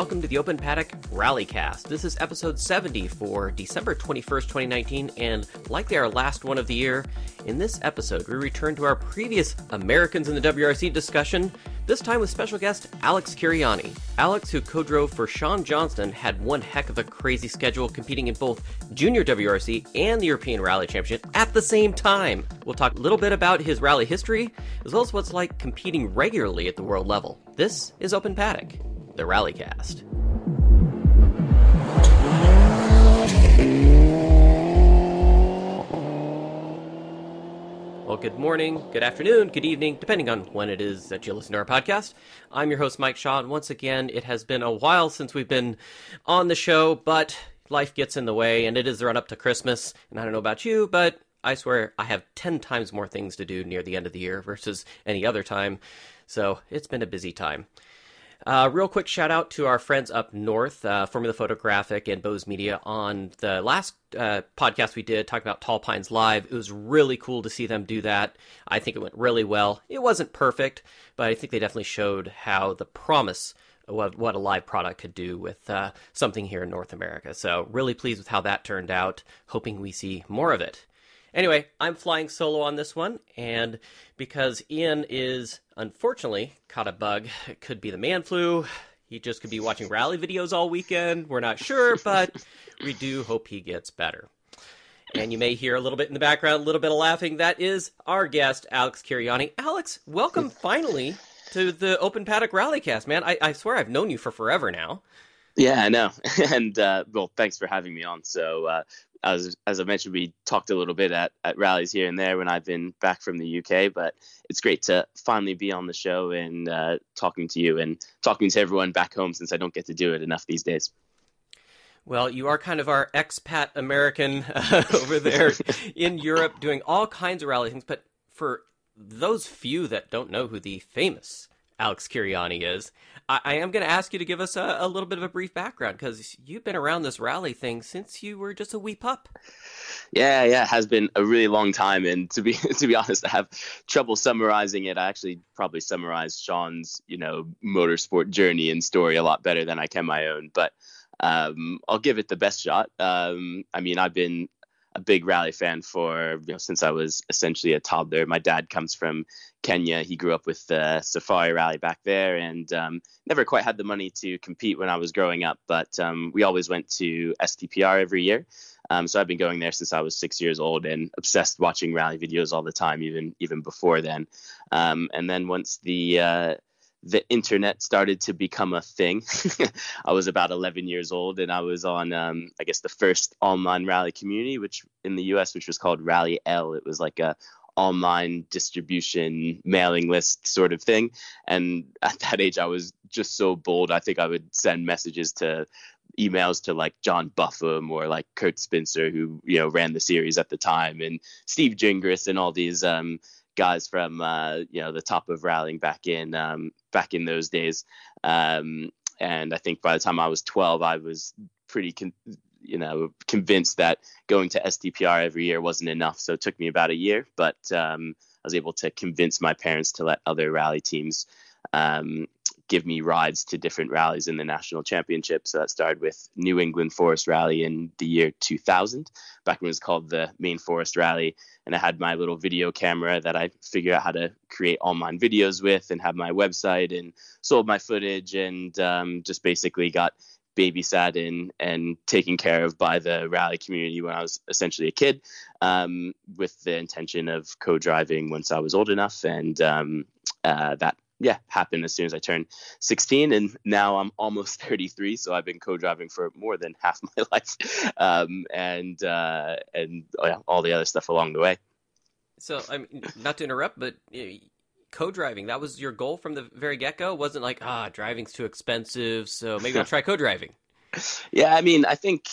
welcome to the Open Paddock Rallycast. This is episode 70 for December 21st, 2019, and likely our last one of the year. In this episode, we return to our previous Americans in the WRC discussion, this time with special guest Alex Kihurani. Alex, who co drove for Sean Johnston, had one heck of a crazy schedule competing in both Junior WRC and the European Rally Championship at the same time. We'll talk a little bit about his rally history, as well as what's like competing regularly at the world level. This is Open Paddock the Rallycast. Well, good morning, good afternoon, good evening, depending on when it is that you listen to our podcast. I'm your host, Mike Shaw, and once again, it has been a while since we've been on the show, but life gets in the way, and it is the run up to Christmas. And I don't know about you, but I swear I have 10 times more things to do near the end of the year versus any other time. So it's been a busy time. Uh, real quick shout out to our friends up north, uh, Formula Photographic and Bose Media, on the last uh, podcast we did talking about Tall Pines Live. It was really cool to see them do that. I think it went really well. It wasn't perfect, but I think they definitely showed how the promise what, what a live product could do with uh, something here in North America. So, really pleased with how that turned out. Hoping we see more of it. Anyway, I'm flying solo on this one, and because Ian is unfortunately caught a bug, it could be the man flu. He just could be watching rally videos all weekend. We're not sure, but we do hope he gets better. And you may hear a little bit in the background, a little bit of laughing. That is our guest, Alex Kihurani. Alex, welcome finally to the Open Paddock Rallycast, man. I, I swear I've known you for forever now. Yeah, I know. And uh, well, thanks for having me on. So uh, as as I mentioned, we talked a little bit at, at rallies here and there when I've been back from the UK, but it's great to finally be on the show and uh, talking to you and talking to everyone back home since I don't get to do it enough these days. Well, you are kind of our expat American uh, over there in Europe doing all kinds of rally things, but for those few that don't know who the famous Alex Kihurani is, I, I am going to ask you to give us a, a, little bit of a brief background because you've been around this rally thing since you were just a wee pup. Yeah, yeah, it has been a really long time, and to be to be honest, I have trouble summarizing it. I actually probably summarize Sean's you know motorsport journey and story a lot better than I can my own, but. Um, I'll give it the best shot. Um, I mean, I've been a big rally fan for you know since I was essentially a toddler. My dad comes from Kenya. He grew up with the Safari Rally back there, and um, never quite had the money to compete when I was growing up. But um, we always went to STPR every year. Um, so I've been going there since I was six years old and obsessed watching rally videos all the time, even even before then. Um, and then once the uh, the internet started to become a thing. I was about 11 years old and I was on, um, I guess, the first online rally community, which in the US, which was called Rally L. It was like a online distribution mailing list sort of thing. And at that age, I was just so bold. I think I would send messages to emails to like John Buffum or like Kurt Spencer, who you know ran the series at the time, and Steve Gingras and all these um, guys from uh, you know the top of rallying back in um, back in those days. Um, and I think by the time I was 12, I was pretty con- you know convinced that going to STPR every year wasn't enough. So it took me about a year, but um, I was able to convince my parents to let other rally teams um, give me rides to different rallies in the national championship. So that started with New England Forest Rally in the year 2000, back when it was called the Maine Forest Rally. And I had my little video camera that I figured out how to create online videos with and have my website and sold my footage and um, just basically got babysat and and taken care of by the rally community when I was essentially a kid, um, with the intention of co-driving once I was old enough, and um, uh, that yeah, happened as soon as I turned 16, and now I'm almost 33. So I've been co-driving for more than half my life, um, and uh, and oh all the other stuff along the way. So I mean, not to interrupt, but co-driving that was your goal from the very get-go. It wasn't like ah, driving's too expensive, so maybe I'll try co-driving. yeah, I mean, I think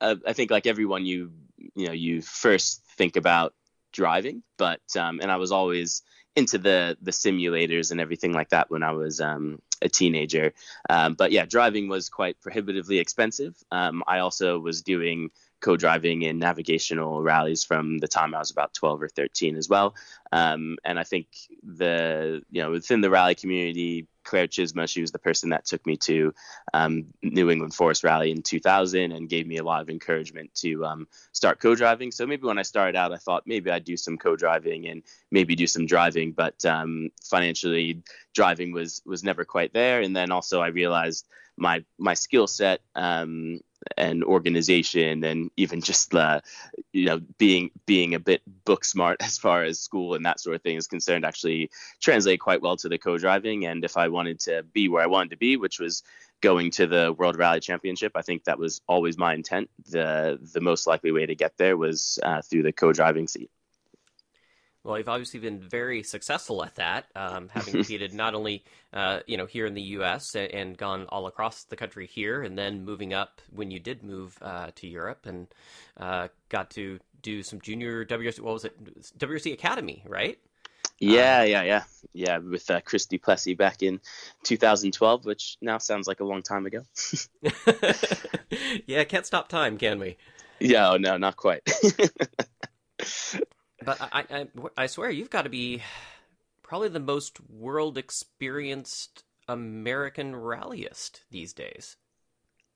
uh, I think like everyone, you you know, you first think about driving, but um, and I was always into the the simulators and everything like that when I was um, a teenager. Um, but yeah, driving was quite prohibitively expensive. Um, I also was doing co-driving in navigational rallies from the time I was about 12 or 13 as well. Um, and I think the you know within the rally community, Claire Chisma. She was the person that took me to um, New England Forest Rally in 2000 and gave me a lot of encouragement to um, start co-driving. So maybe when I started out, I thought maybe I'd do some co-driving and maybe do some driving, but um, financially, driving was was never quite there. And then also I realized my my skill set um, and organization and even just uh, you know being being a bit book smart as far as school and that sort of thing is concerned actually translate quite well to the co-driving. And if i wanted to be where i wanted to be which was going to the world rally championship i think that was always my intent. The the most likely way to get there was uh, through the co-driving seat well, you've obviously been very successful at that, um, having competed not only uh, you know here in the U.S. and gone all across the country here, and then moving up when you did move uh, to Europe and uh, got to do some junior WRC. What was it? WRC Academy, right? Yeah, um, yeah, yeah, yeah. With uh, Chris du back in 2012, which now sounds like a long time ago. yeah, can't stop time, can we? Yeah, oh, no, not quite. But I, I, I swear you've got to be probably the most world experienced American rallyist these days.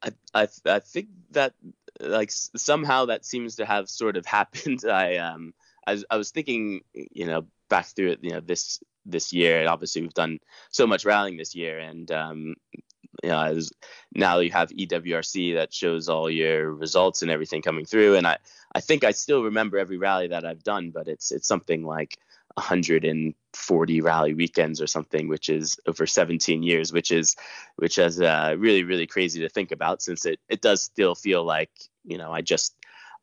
I, I, I think that like somehow that seems to have sort of happened. I um I, I was thinking you know back through it you know this this year and obviously we've done so much rallying this year and um as now you have EWRC that shows all your results and everything coming through. And I, I think I still remember every rally that I've done, but it's it's something like 140 rally weekends or something, which is over 17 years, which is which is uh, really really crazy to think about, since it it does still feel like you know I just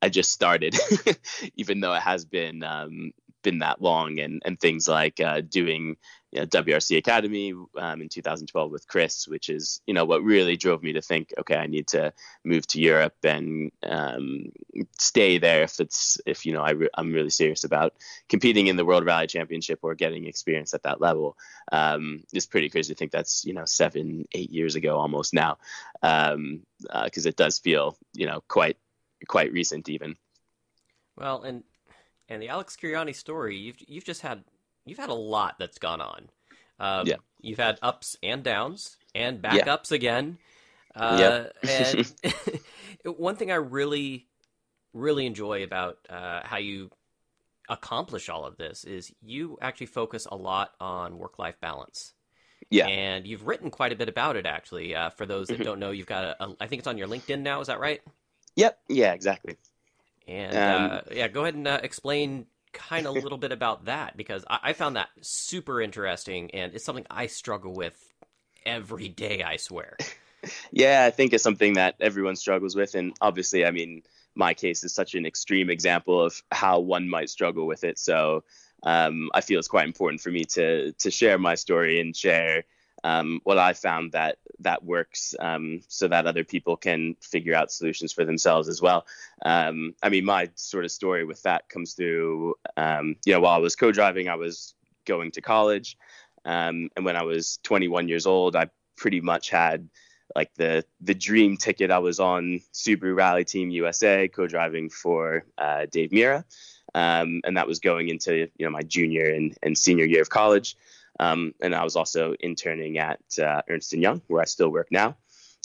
I just started, even though it has been um, been that long, and and things like uh, doing you know, WRC Academy um, in 2012 with Chris, which is you know what really drove me to think, okay, I need to move to Europe and um, stay there if it's if you know I I'm really serious about competing in the World Rally Championship or getting experience at that level. Um, it's pretty crazy to think that's you know seven eight years ago almost now, because um, uh, it does feel you know quite quite recent even. Well, and and the Alex Kihurani story, you've you've just had you've had a lot that's gone on. Um, yeah. You've had ups and downs and backups yeah. again. Uh, and one thing I really, really enjoy about uh, how you accomplish all of this is you actually focus a lot on work life balance. Yeah. And you've written quite a bit about it, actually. Uh, for those that mm-hmm. don't know, you've got a, a, I think it's on your LinkedIn now. Is that right? Yep. Yeah, exactly. And um, uh, yeah, go ahead and uh, explain kind of a little bit about that because I, I found that super interesting and it's something I struggle with every day. I swear. yeah, I think it's something that everyone struggles with, and obviously, I mean, my case is such an extreme example of how one might struggle with it. So um, I feel it's quite important for me to to share my story and share um, what I found that that works um, so that other people can figure out solutions for themselves as well. Um, I mean, my sort of story with that comes through, um, you know, while I was co-driving, I was going to college. Um, and when I was 21 years old, I pretty much had like the the dream ticket. I was on Subaru Rally Team USA, co-driving for uh, Dave Mirra, um, and that was going into you know my junior and, and senior year of college. Um, and I was also interning at uh, Ernst & Young, where I still work now.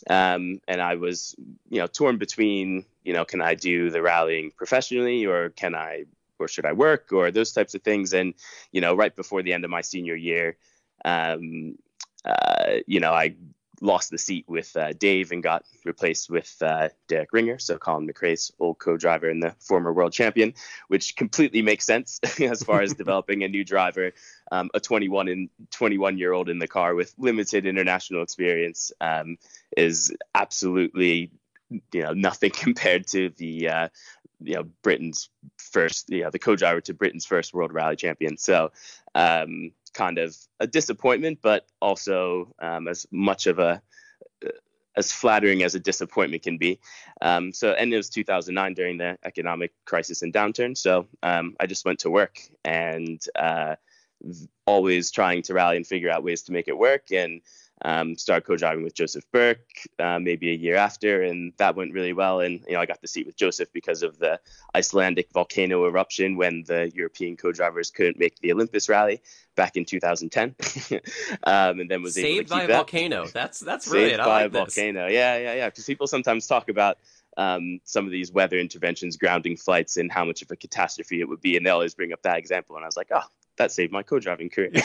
Um, and I was, you know, torn between, you know, can I do the rallying professionally or can I, or should I work or those types of things. And, you know, right before the end of my senior year, um, uh, you know, I lost the seat with uh, Dave and got replaced with uh, Derek Ringer, so Colin McRae's old co-driver and the former world champion, which completely makes sense as far as developing a new driver, um, a 21 and 21 year old in the car with limited international experience um, is absolutely you know nothing compared to the uh, you know Britain's first you know the co-driver to Britain's first world rally champion. So um, kind of a disappointment, but also um, as much of a as flattering as a disappointment can be. Um, so, and it was 2009 during the economic crisis and downturn. So, um, I just went to work and uh, always trying to rally and figure out ways to make it work. And Um, started co-driving with Joseph Burke uh, maybe a year after, and that went really well. And you know, I got the seat with Joseph because of the Icelandic volcano eruption when the European co-drivers couldn't make the Olympus Rally back in 2010, um, and then was saved able to keep by a that. volcano. That's that's brilliant. Saved I by like a this. volcano. Yeah, yeah, yeah. Because people sometimes talk about um, some of these weather interventions, grounding flights, and how much of a catastrophe it would be, and they always bring up that example. And I was like, oh, that saved my co-driving career.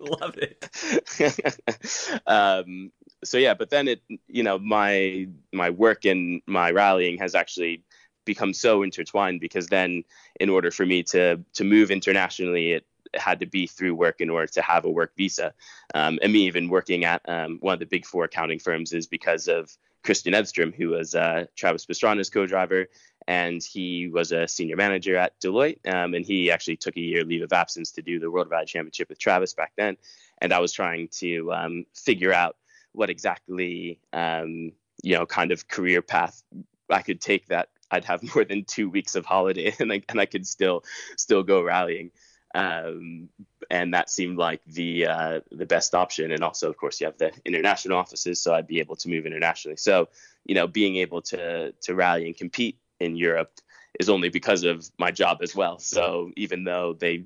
Love it. um, so yeah, but then it, you know, my my work and my rallying has actually become so intertwined because then, in order for me to to move internationally, it had to be through work in order to have a work visa. Um, and me even working at um, one of the big four accounting firms is because of Christian Edstrom, who was uh, Travis Pastrana's co-driver, and he was a senior manager at Deloitte. Um, and he actually took a year leave of absence to do the World Rally Championship with Travis back then. And I was trying to um, figure out what exactly, um, you know, kind of career path I could take that I'd have more than two weeks of holiday and I, and I could still still go rallying. Um, and that seemed like the uh, the best option. And also, of course, you have the international offices, so I'd be able to move internationally. So, you know, being able to to rally and compete in Europe is only because of my job as well. So even though they,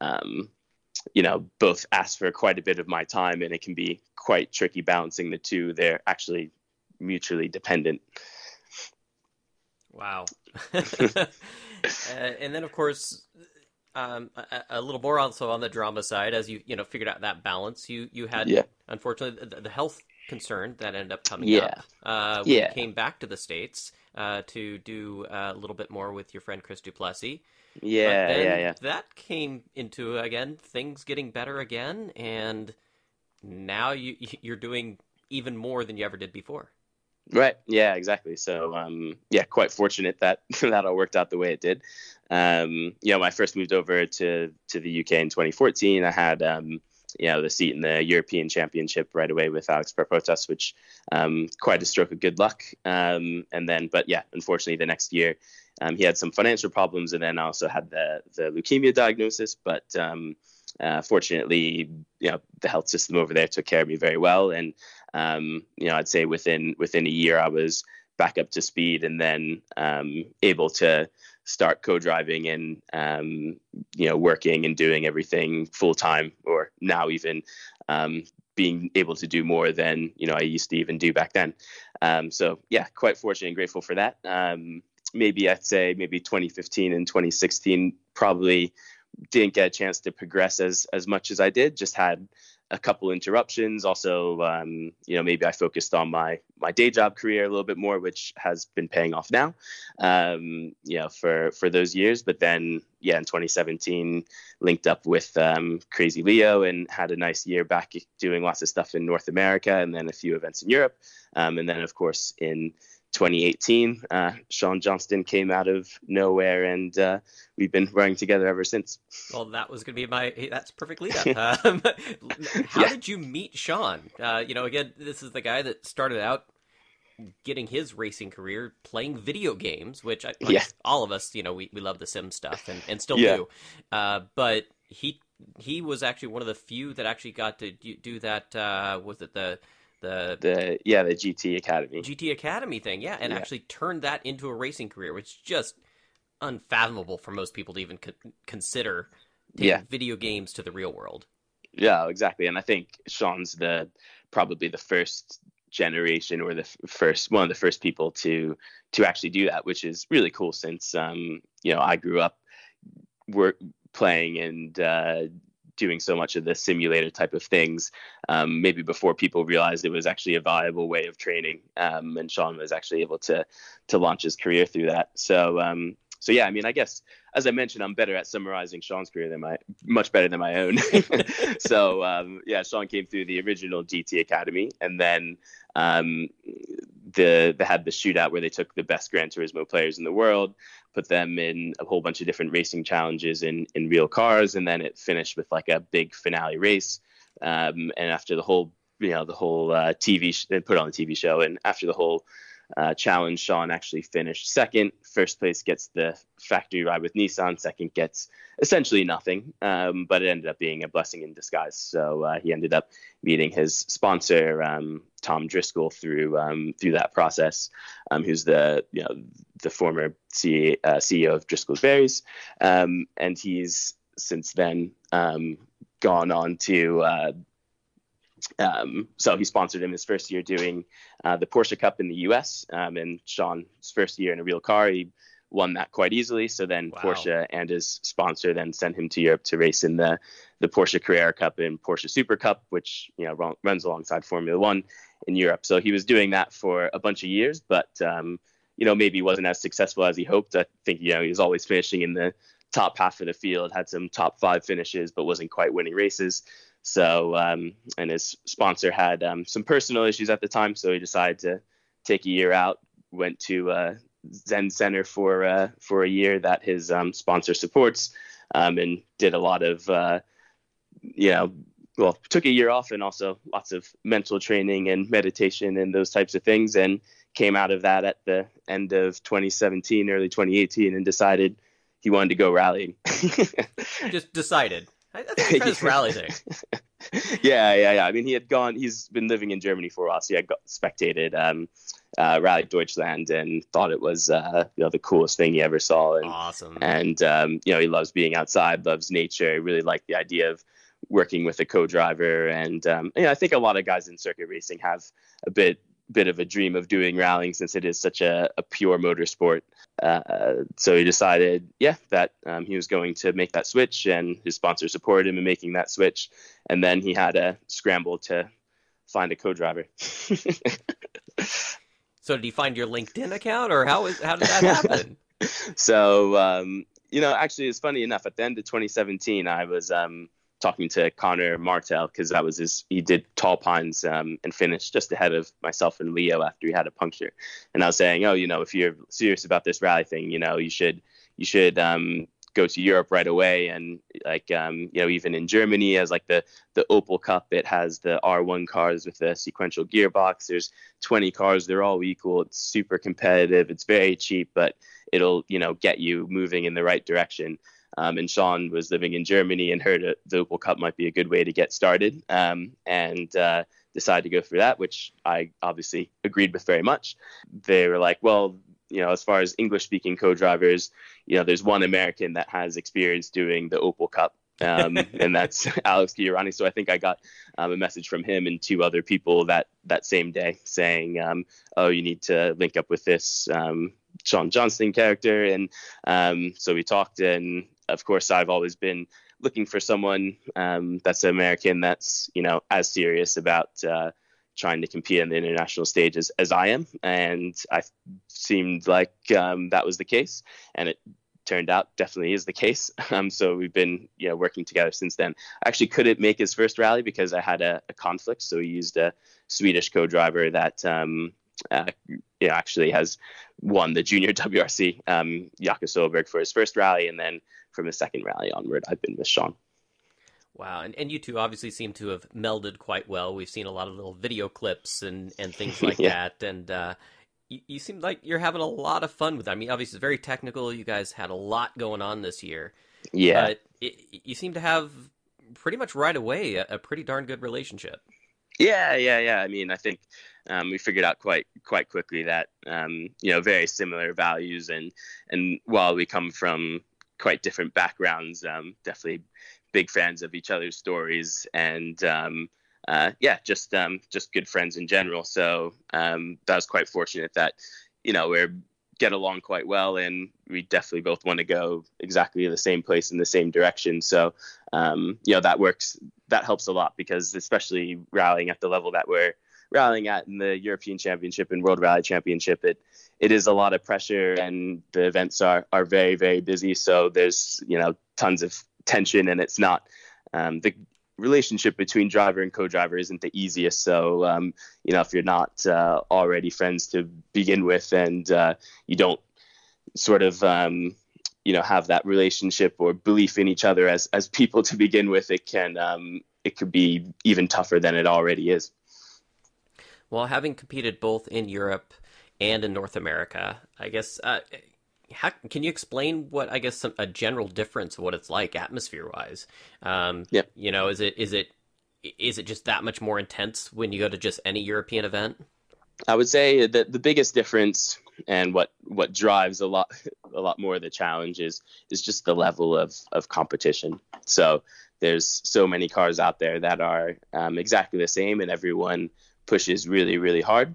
um, you know, both ask for quite a bit of my time, and it can be quite tricky balancing the two, they're actually mutually dependent. Wow. uh, and then, of course, um, a, a, little more also on the drama side, as you you know figured out that balance. You you had yeah. unfortunately the, the, health concern that ended up coming yeah. up. Uh, yeah. You came back to the states uh, to do uh, a little bit more with your friend Chris Duplessis. Yeah, yeah, yeah. That came into again things getting better again, and now you you're doing even more than you ever did before. Right. Yeah. Exactly. So, um, yeah, quite fortunate that that all worked out the way it did. Um, you know, when I first moved over to to the UK in 2014, I had um, you know the seat in the European Championship right away with Alex Perpotas, which um, quite a stroke of good luck. Um, and then, but yeah, unfortunately, the next year um, he had some financial problems, and then also had the the leukemia diagnosis. But um, uh, fortunately, you know, the health system over there took care of me very well, and um, you know, I'd say within within a year I was back up to speed, and then um, able to start co-driving and um, you know working and doing everything full time, or now even um, being able to do more than you know I used to even do back then. Um, so yeah, quite fortunate and grateful for that. Um, maybe I'd say maybe 2015 and 2016 probably didn't get a chance to progress as as much as I did. Just had a couple interruptions. Also, um, you know, maybe I focused on my my day job career a little bit more, which has been paying off now. Um, you know, for for those years. But then, yeah, in 2017, linked up with um, Crazy Leo and had a nice year back doing lots of stuff in North America, and then a few events in Europe, um, and then of course in 2018, uh, Sean Johnston came out of nowhere, and uh, we've been running together ever since. Well, that was going to be my. That's perfect lead up. um, how yeah. did you meet Sean? Uh, you know, again, this is the guy that started out getting his racing career playing video games, which I, like yeah. all of us, you know, we, we love the Sim stuff and, and still Yeah. do. Uh, but he he was actually one of the few that actually got to do, do that. Uh, was it the the The yeah, the GT Academy. GT Academy thing, yeah, and Yeah. actually turned that into a racing career, which is just unfathomable for most people to even con- consider taking Yeah. video games to the real world. Yeah, exactly. And I think Sean's the probably the first generation or the f- first one of the first people to to actually do that, which is really cool since um, you know I grew up work playing and uh, doing so much of the simulator type of things. Um, maybe before people realized it was actually a viable way of training, um, and Sean was actually able to to launch his career through that. So um, so yeah, I mean, I guess as I mentioned, I'm better at summarizing Sean's career than my much better than my own. so um, yeah, Sean came through the original GT Academy, and then um, the they had the shootout where they took the best Gran Turismo players in the world, put them in a whole bunch of different racing challenges in in real cars, and then it finished with like a big finale race. Um, and after the whole you know the whole uh, TV sh- they put on the TV show, and after the whole uh, challenge. Sean actually finished second. First place gets the factory ride with Nissan. Second gets essentially nothing, um, but it ended up being a blessing in disguise. So uh, he ended up meeting his sponsor, um, Tom Driscoll, through um, through that process. Um, who's the you know the former C- uh, CEO of Driscoll's Berries, um, and he's since then um, gone on to uh, um, so he sponsored him his first year doing uh, the Porsche Cup in the U.S. Um, and Sean's first year in a real car, he won that quite easily. So then wow. Porsche and his sponsor then sent him to Europe to race in the the Porsche Carrera Cup and Porsche Super Cup, which you know runs alongside Formula One in Europe. So he was doing that for a bunch of years, but um, you know maybe wasn't as successful as he hoped. I think you know he was always finishing in the top half of the field, had some top five finishes, but wasn't quite winning races. So, um, and his sponsor had um, some personal issues at the time, so he decided to take a year out. Went to uh, Zen Center for uh, for a year that his um, sponsor supports, um, and did a lot of, uh, you know, well, took a year off and also lots of mental training and meditation and those types of things, and came out of that at the end of 2017, early 2018, and decided he wanted to go rallying. Just decided. I, think this rally thing. yeah, yeah, yeah. I mean, he had gone. He's been living in Germany for a while, so he had got, spectated um, uh, Rally Deutschland and thought it was uh, you know the coolest thing he ever saw. And, awesome. And um, you know, he loves being outside, loves nature. He really liked the idea of working with a co-driver, and um, you know, I think a lot of guys in circuit racing have a bit bit of a dream of doing rallying since it is such a, a pure motorsport. Uh, so he decided, yeah, that um, he was going to make that switch, and his sponsor supported him in making that switch. And then he had a scramble to find a co-driver. so did he find your LinkedIn account, or how is how did that happen? so um, you know, actually, it's funny enough. At the end of 2017, I was um, talking to Conner Martell because that was his. He did Tall Pines um, and finished just ahead of myself and Leo after he had a puncture. And I was saying, oh, you know, if you're serious about this rally thing, you know, you should you should um, go to Europe right away. And like um, you know, even in Germany, as like the the Opel Cup, it has the R1 cars with the sequential gearbox. There's 20 cars. They're all equal. It's super competitive. It's very cheap, but it'll you know get you moving in the right direction. Um, and Sean was living in Germany and heard the Opel Cup might be a good way to get started um, and uh, decided to go through that, which I obviously agreed with very much. They were like, well, you know, as far as English speaking co drivers, you know, there's one American that has experience doing the Opel Cup. um, and that's Alex Kihurani. So I think I got um, a message from him and two other people that that same day saying, um, "Oh, you need to link up with this um, Sean Johnston character." And um, so we talked, and of course, I've always been looking for someone um, that's American that's you know as serious about uh, trying to compete on the international stage as, I am, and I seemed like um, that was the case, and it turned out definitely is the case. Um, so we've been you know working together since then. I actually couldn't make his first rally because I had a, a conflict, so he used a Swedish co-driver that um, uh, actually has won the junior WRC, um, Jakob Solberg, for his first rally, and then from the second rally onward, I've been with Sean. Wow, and, and you two obviously seem to have melded quite well. We've seen a lot of little video clips and, and things like yeah. that, and uh, you, you seem like you're having a lot of fun with it. I mean, obviously, it's very technical. You guys had a lot going on this year. Yeah, but it, you seem to have pretty much right away a, a pretty darn good relationship. Yeah, yeah, yeah. I mean, I think um, we figured out quite quite quickly that um, you know very similar values, and and while we come from quite different backgrounds. Um, definitely big fans of each other's stories, and um, uh, yeah, just um, just good friends in general. So um, that was quite fortunate that you know we get along quite well, and we definitely both want to go exactly the same place in the same direction. So um, you know that works. That helps a lot because especially rallying at the level that we're rallying at in the European Championship and World Rally Championship, it it is a lot of pressure and the events are are very very busy. So there's you know tons of tension and it's not um, the relationship between driver and co-driver isn't the easiest. So um, you know if you're not uh, already friends to begin with and uh, you don't sort of um, you know have that relationship or belief in each other as as people to begin with, it can um, it could be even tougher than it already is. Well, having competed both in Europe and in North America. I guess. Uh, how, can you explain what I guess some, a general difference of what it's like atmosphere wise? Um, yeah. You know, is it is it is it just that much more intense when you go to just any European event? I would say that the biggest difference and what what drives a lot a lot more of the challenge is is just the level of of competition. So there's so many cars out there that are um, exactly the same, and everyone pushes really really hard.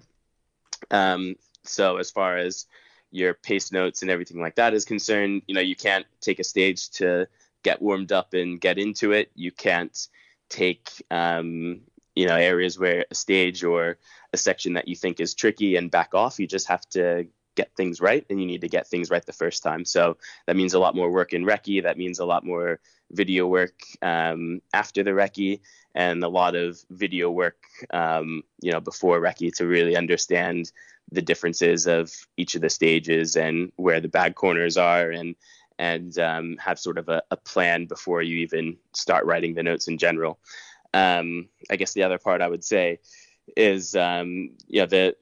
Um, so as far as your pace notes and everything like that is concerned, you know you can't take a stage to get warmed up and get into it. You can't take um, you know areas where a stage or a section that you think is tricky and back off you just have to get things right and you need to get things right the first time. So that means a lot more work in recce that means a lot more video work um, after the recce and a lot of video work um, you know before recce to really understand the differences of each of the stages and where the bad corners are and and um, have sort of a, a plan before you even start writing the notes in general. Um, I guess the other part I would say is um, yeah the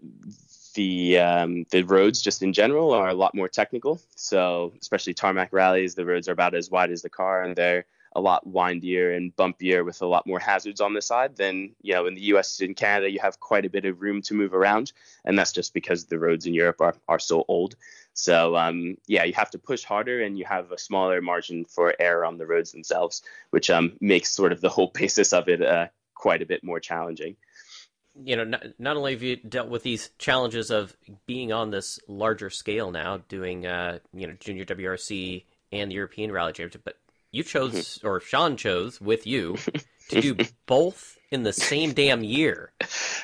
the um, the roads just in general are a lot more technical. So especially tarmac rallies, the roads are about as wide as the car, and they're a lot windier and bumpier with a lot more hazards on the side than you know in the US and Canada you have quite a bit of room to move around. And that's just because the roads in Europe are, are so old. So um, yeah you have to push harder and you have a smaller margin for error on the roads themselves which um, makes sort of the whole basis of it uh, quite a bit more challenging you know, not, not, only have you dealt with these challenges of being on this larger scale now, doing uh, you know junior WRC and the European Rally Championship, but you chose mm-hmm. or Sean chose with you to do both in the same damn year.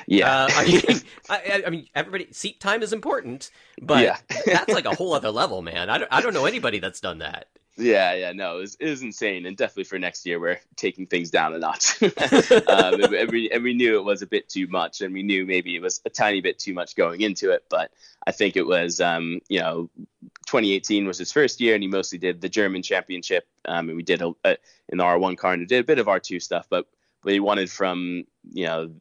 Yeah. Uh, I, mean, I, I, mean, everybody seat time is important, but yeah. that's like a whole other level, man. I don't, I don't know anybody that's done that. Yeah, yeah, no, it was, it was insane, and definitely for next year, we're taking things down a notch. um, and, we, and we knew it was a bit too much, and we knew maybe it was a tiny bit too much going into it, but I think it was, um, you know, 2018 was his first year, and he mostly did the German Championship, um, and we did a, a, in the R1 car and we did a bit of R2 stuff, but what he wanted from, you know,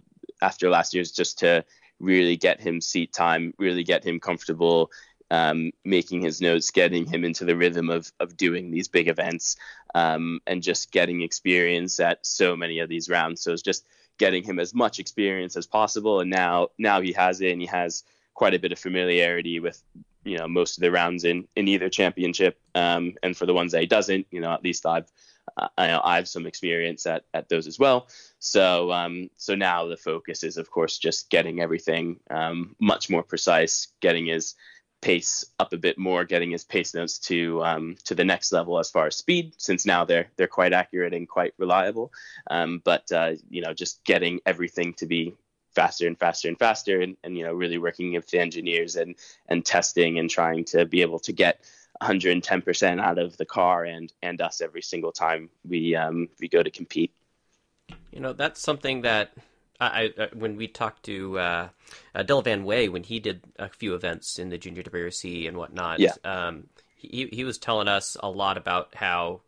after last year's just to really get him seat time, really get him comfortable um, making his notes, getting him into the rhythm of of doing these big events, um, and just getting experience at so many of these rounds. So it's just getting him as much experience as possible. And now now he has it, and he has quite a bit of familiarity with you know most of the rounds in in either championship. Um, and for the ones that he doesn't, you know, at least I've I, I have some experience at, at those as well. So um, so now the focus is of course just getting everything um, much more precise, getting his pace up a bit more, getting his pace notes to um, to the next level as far as speed, since now they're they're quite accurate and quite reliable. Um, but uh, you know, just getting everything to be faster and faster and faster, and, and you know, really working with the engineers and and testing and trying to be able to get 110% out of the car and and us every single time we um, we go to compete. You know, that's something that I, I, when we talked to uh, uh, Dillon Van Way when he did a few events in the junior WRC and whatnot, yeah. um, he he was telling us a lot about how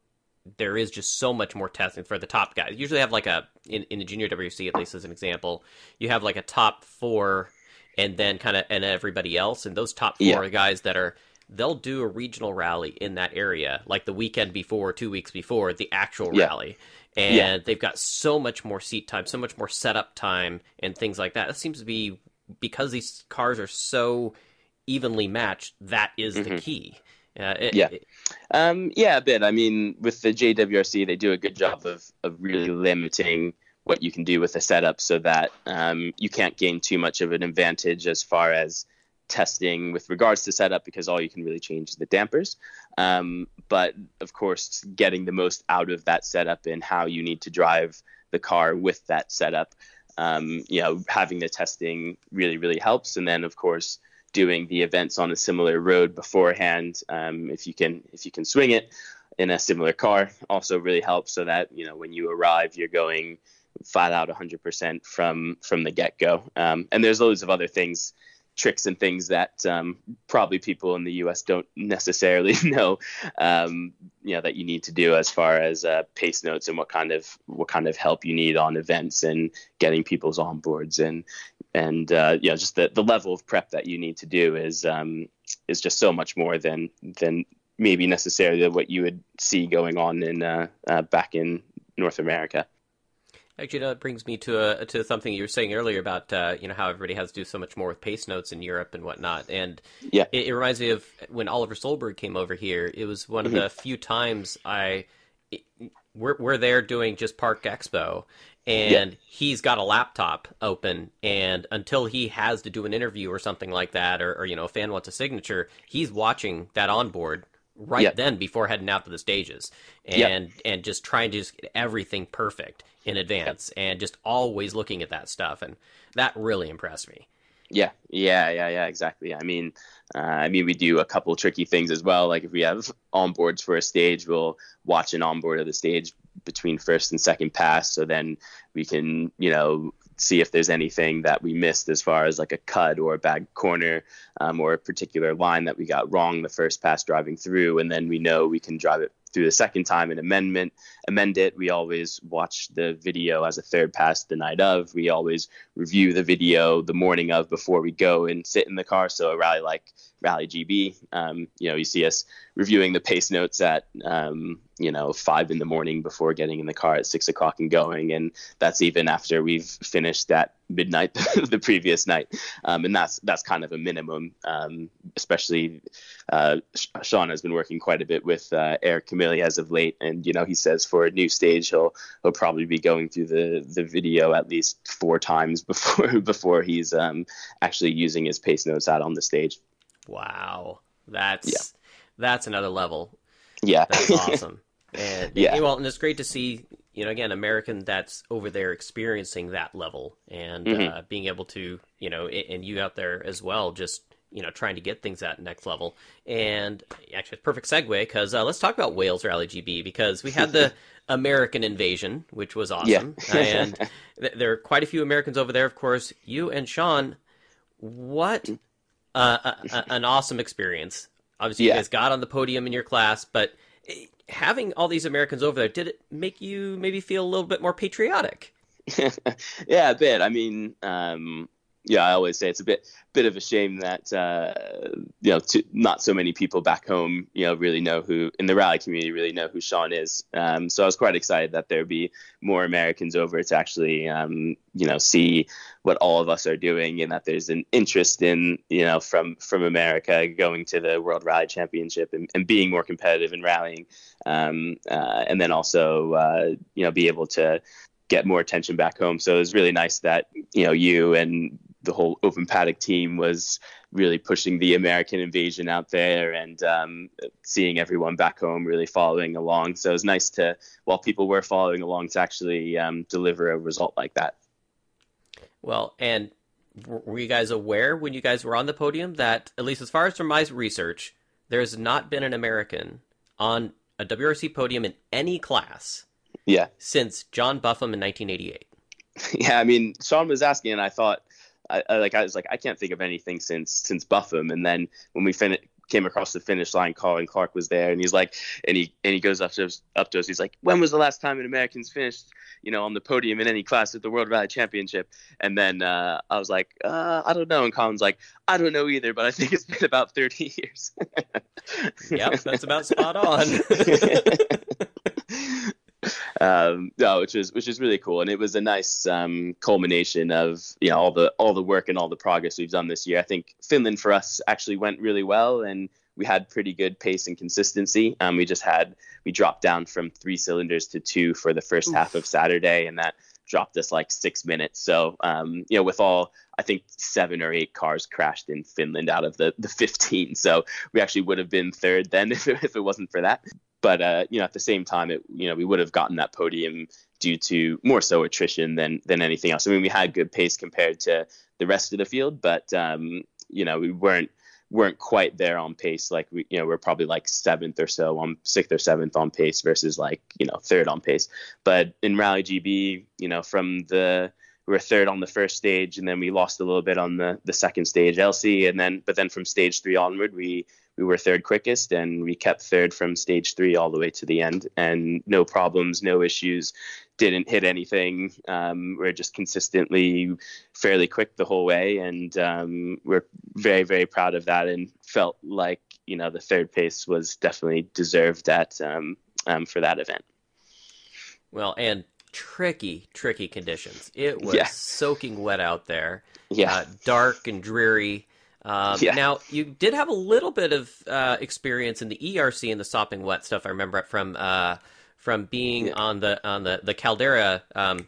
there is just so much more testing for the top guys. You usually have like a in, in the junior WRC at least as an example, you have like a top four and then kind of and everybody else, and those top four yeah. guys that are they'll do a regional rally in that area like the weekend before, two weeks before the actual yeah. rally and yeah. they've got so much more seat time, so much more setup time, and things like that. It seems to be because these cars are so evenly matched. That is mm-hmm. the key. Uh, it, yeah, it, um, yeah, a bit. I mean, with the JWRC, they do a good job of of really limiting what you can do with the setup, so that um, you can't gain too much of an advantage as far as testing with regards to setup because all you can really change is the dampers. Um, but of course, getting the most out of that setup and how you need to drive the car with that setup, um, you know, having the testing really, really helps. And then, of course, doing the events on a similar road beforehand, um, if you can, if you can swing it in a similar car, also really helps. So that you know, when you arrive, you're going flat out 100% from from the get go. Um, and there's loads of other things tricks and things that um, probably people in the U.S. don't necessarily know, um, you know, that you need to do as far as uh, pace notes and what kind of what kind of help you need on events and getting people's onboards and and uh, you know just the, the level of prep that you need to do is um, is just so much more than than maybe necessarily what you would see going on in uh, uh, back in North America. Actually, that brings me to a, to something you were saying earlier about uh, you know how everybody has to do so much more with pace notes in Europe and whatnot, and yeah, it, it reminds me of when Oliver Solberg came over here. It was one mm-hmm. of the few times I we're we're there doing just Park Expo, and yeah. he's got a laptop open, and until he has to do an interview or something like that, or, or you know a fan wants a signature, he's watching that onboard right yep. then before heading out to the stages. And yep. and just trying to just get everything perfect in advance yep. and just always looking at that stuff. And that really impressed me. Yeah. Yeah. Yeah. Yeah. Exactly. I mean uh, i mean we do a couple tricky things as well. Like if we have onboards for a stage we'll watch an onboard of the stage between first and second pass. So then we can you know see if there's anything that we missed as far as like a cut or a bad corner um, or a particular line that we got wrong the first pass driving through, and then we know we can drive it through the second time and amendment amend it. We always watch the video as a third pass the night of. We always review the video the morning of before we go and sit in the car. So a rally like Rally GB. Um, you know, you see us reviewing the pace notes at um, you know five in the morning before getting in the car at six o'clock and going, and that's even after we've finished at midnight the previous night, um, and that's that's kind of a minimum. Um, especially, uh, Sean has been working quite a bit with uh, Eric Camilli as of late, and you know he says for a new stage he'll he'll probably be going through the the video at least four times before before he's um, actually using his pace notes out on the stage. Wow, that's yeah. that's another level. Yeah, that's awesome. And yeah, well, and it's great to see you know again American that's over there experiencing that level and mm-hmm. uh, being able to you know and you out there as well just you know trying to get things at next level and actually perfect segue because uh, let's talk about Wales Rally GB because we had the American invasion which was awesome yeah. and th- there are quite a few Americans over there of course you and Sean what uh, a, a, an awesome experience. Obviously, yeah. you guys got on the podium in your class, but eh, having all these Americans over there, did it make you maybe feel a little bit more patriotic? yeah, a bit. I mean, um, yeah, I always say it's a bit bit of a shame that uh, you know to, not so many people back home you know really know who in the rally community really know who Sean is. Um, so I was quite excited that there'd be more Americans over to actually um, you know see what all of us are doing and that there's an interest in you know from from America going to the World Rally Championship and, and being more competitive in rallying, um, uh, and then also uh, you know be able to get more attention back home. So it was really nice that you know you and the whole open paddock team was really pushing the American invasion out there and um, seeing everyone back home really following along. So it was nice to, while people were following along, to actually um, deliver a result like that. Well, and were you guys aware when you guys were on the podium that, at least as far as from my research, there's not been an American on a WRC podium in any class yeah. since John Buffum in 1988? Yeah, I mean, Sean was asking, and I thought, I, I, like I was like I can't think of anything since since Buffum. And then when we fin- came across the finish line, Colin Clark was there, and he's like, and he and he goes up to us, up to us. He's like, when was the last time an American's finished, you know, on the podium in any class at the World Rally Championship? And then uh, I was like, uh, I don't know. And Colin's like, I don't know either, but I think it's been about thirty years. yep, that's about spot on um, no, which is which is really cool, and it was a nice um, culmination of you know all the all the work and all the progress we've done this year. I think Finland for us actually went really well, and we had pretty good pace and consistency. Um, we just had we dropped down from three cylinders to two for the first Oof. half of Saturday, and that dropped us like six minutes. So um, you know, with all I think seven or eight cars crashed in Finland out of the the 15. So we actually would have been third then if it, if it wasn't for that. But uh, you know, at the same time, it you know we would have gotten that podium due to more so attrition than than anything else. I mean, we had good pace compared to the rest of the field, but um, you know we weren't weren't quite there on pace. Like we, you know, we're probably like seventh or so on sixth or seventh on pace versus like you know third on pace. But in Rally GB, you know, from the we were third on the first stage, and then we lost a little bit on the the second stage, LC, and then but then from stage three onward, we we were third quickest, and we kept third from stage three all the way to the end, and no problems, no issues. Didn't hit anything. Um, we're just consistently fairly quick the whole way, and um, we're very, very proud of that, and felt like you know the third pace was definitely deserved at um, um for that event. Well, and tricky, tricky conditions. It was yeah. soaking wet out there. Yeah, uh, dark and dreary. Um, yeah. Now, you did have a little bit of uh, experience in the ERC and the sopping wet stuff. I remember from uh, from being yeah. on the on the the Caldera um,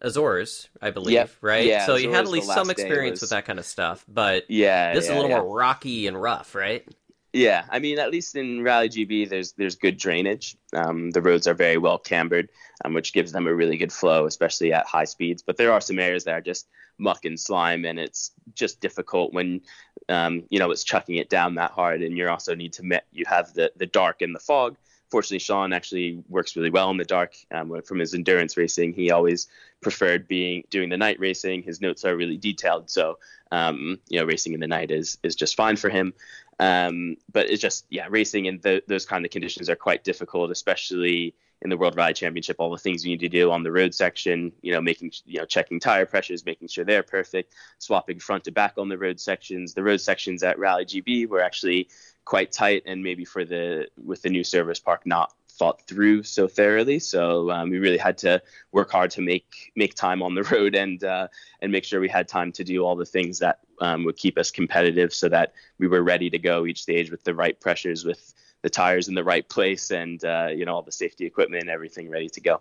Azores, I believe, yep. right? Yeah, so Azores you had at least some experience was... with that kind of stuff, but yeah, this yeah, is a little more rocky and rough, right? Yeah, I mean, at least in Rally GB, there's there's good drainage. Um, the roads are very well cambered, um, which gives them a really good flow, especially at high speeds. But there are some areas that are just muck and slime, and it's just difficult when um, you know it's chucking it down that hard, and you also need to met, you have the the dark and the fog. Fortunately, Sean actually works really well in the dark. Um, from his endurance racing, he always preferred being doing the night racing. His notes are really detailed, so um, you know, racing in the night is is just fine for him. Um, but it's just yeah, racing in the, those kind of conditions are quite difficult, especially in the World Rally Championship. All the things you need to do on the road section, you know, making you know checking tire pressures, making sure they're perfect, swapping front to back on the road sections. The road sections at Rally GB were actually quite tight, and maybe for the with the new service park not thought through so thoroughly. So um, we really had to work hard to make make time on the road and uh, and make sure we had time to do all the things that um, would keep us competitive, so that we were ready to go each stage with the right pressures, with the tires in the right place, and uh, you know all the safety equipment and everything ready to go.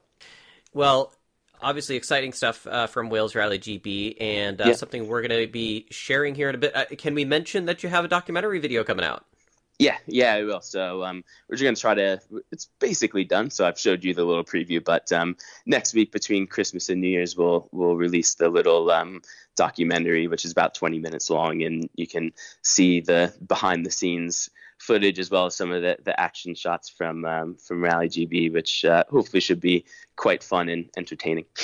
Well. Obviously, exciting stuff uh, from Wales Rally GB, and uh, yeah. something we're going to be sharing here in a bit. Uh, can we mention that you have a documentary video coming out? Yeah, yeah, I will. So um, we're just going to try to. It's basically done. So I've showed you the little preview, but um, next week between Christmas and New Year's, we'll we'll release the little um, documentary, which is about 20 minutes long, and you can see the behind the scenes footage as well as some of the, the action shots from um, from Rally GB, which uh, hopefully should be quite fun and entertaining.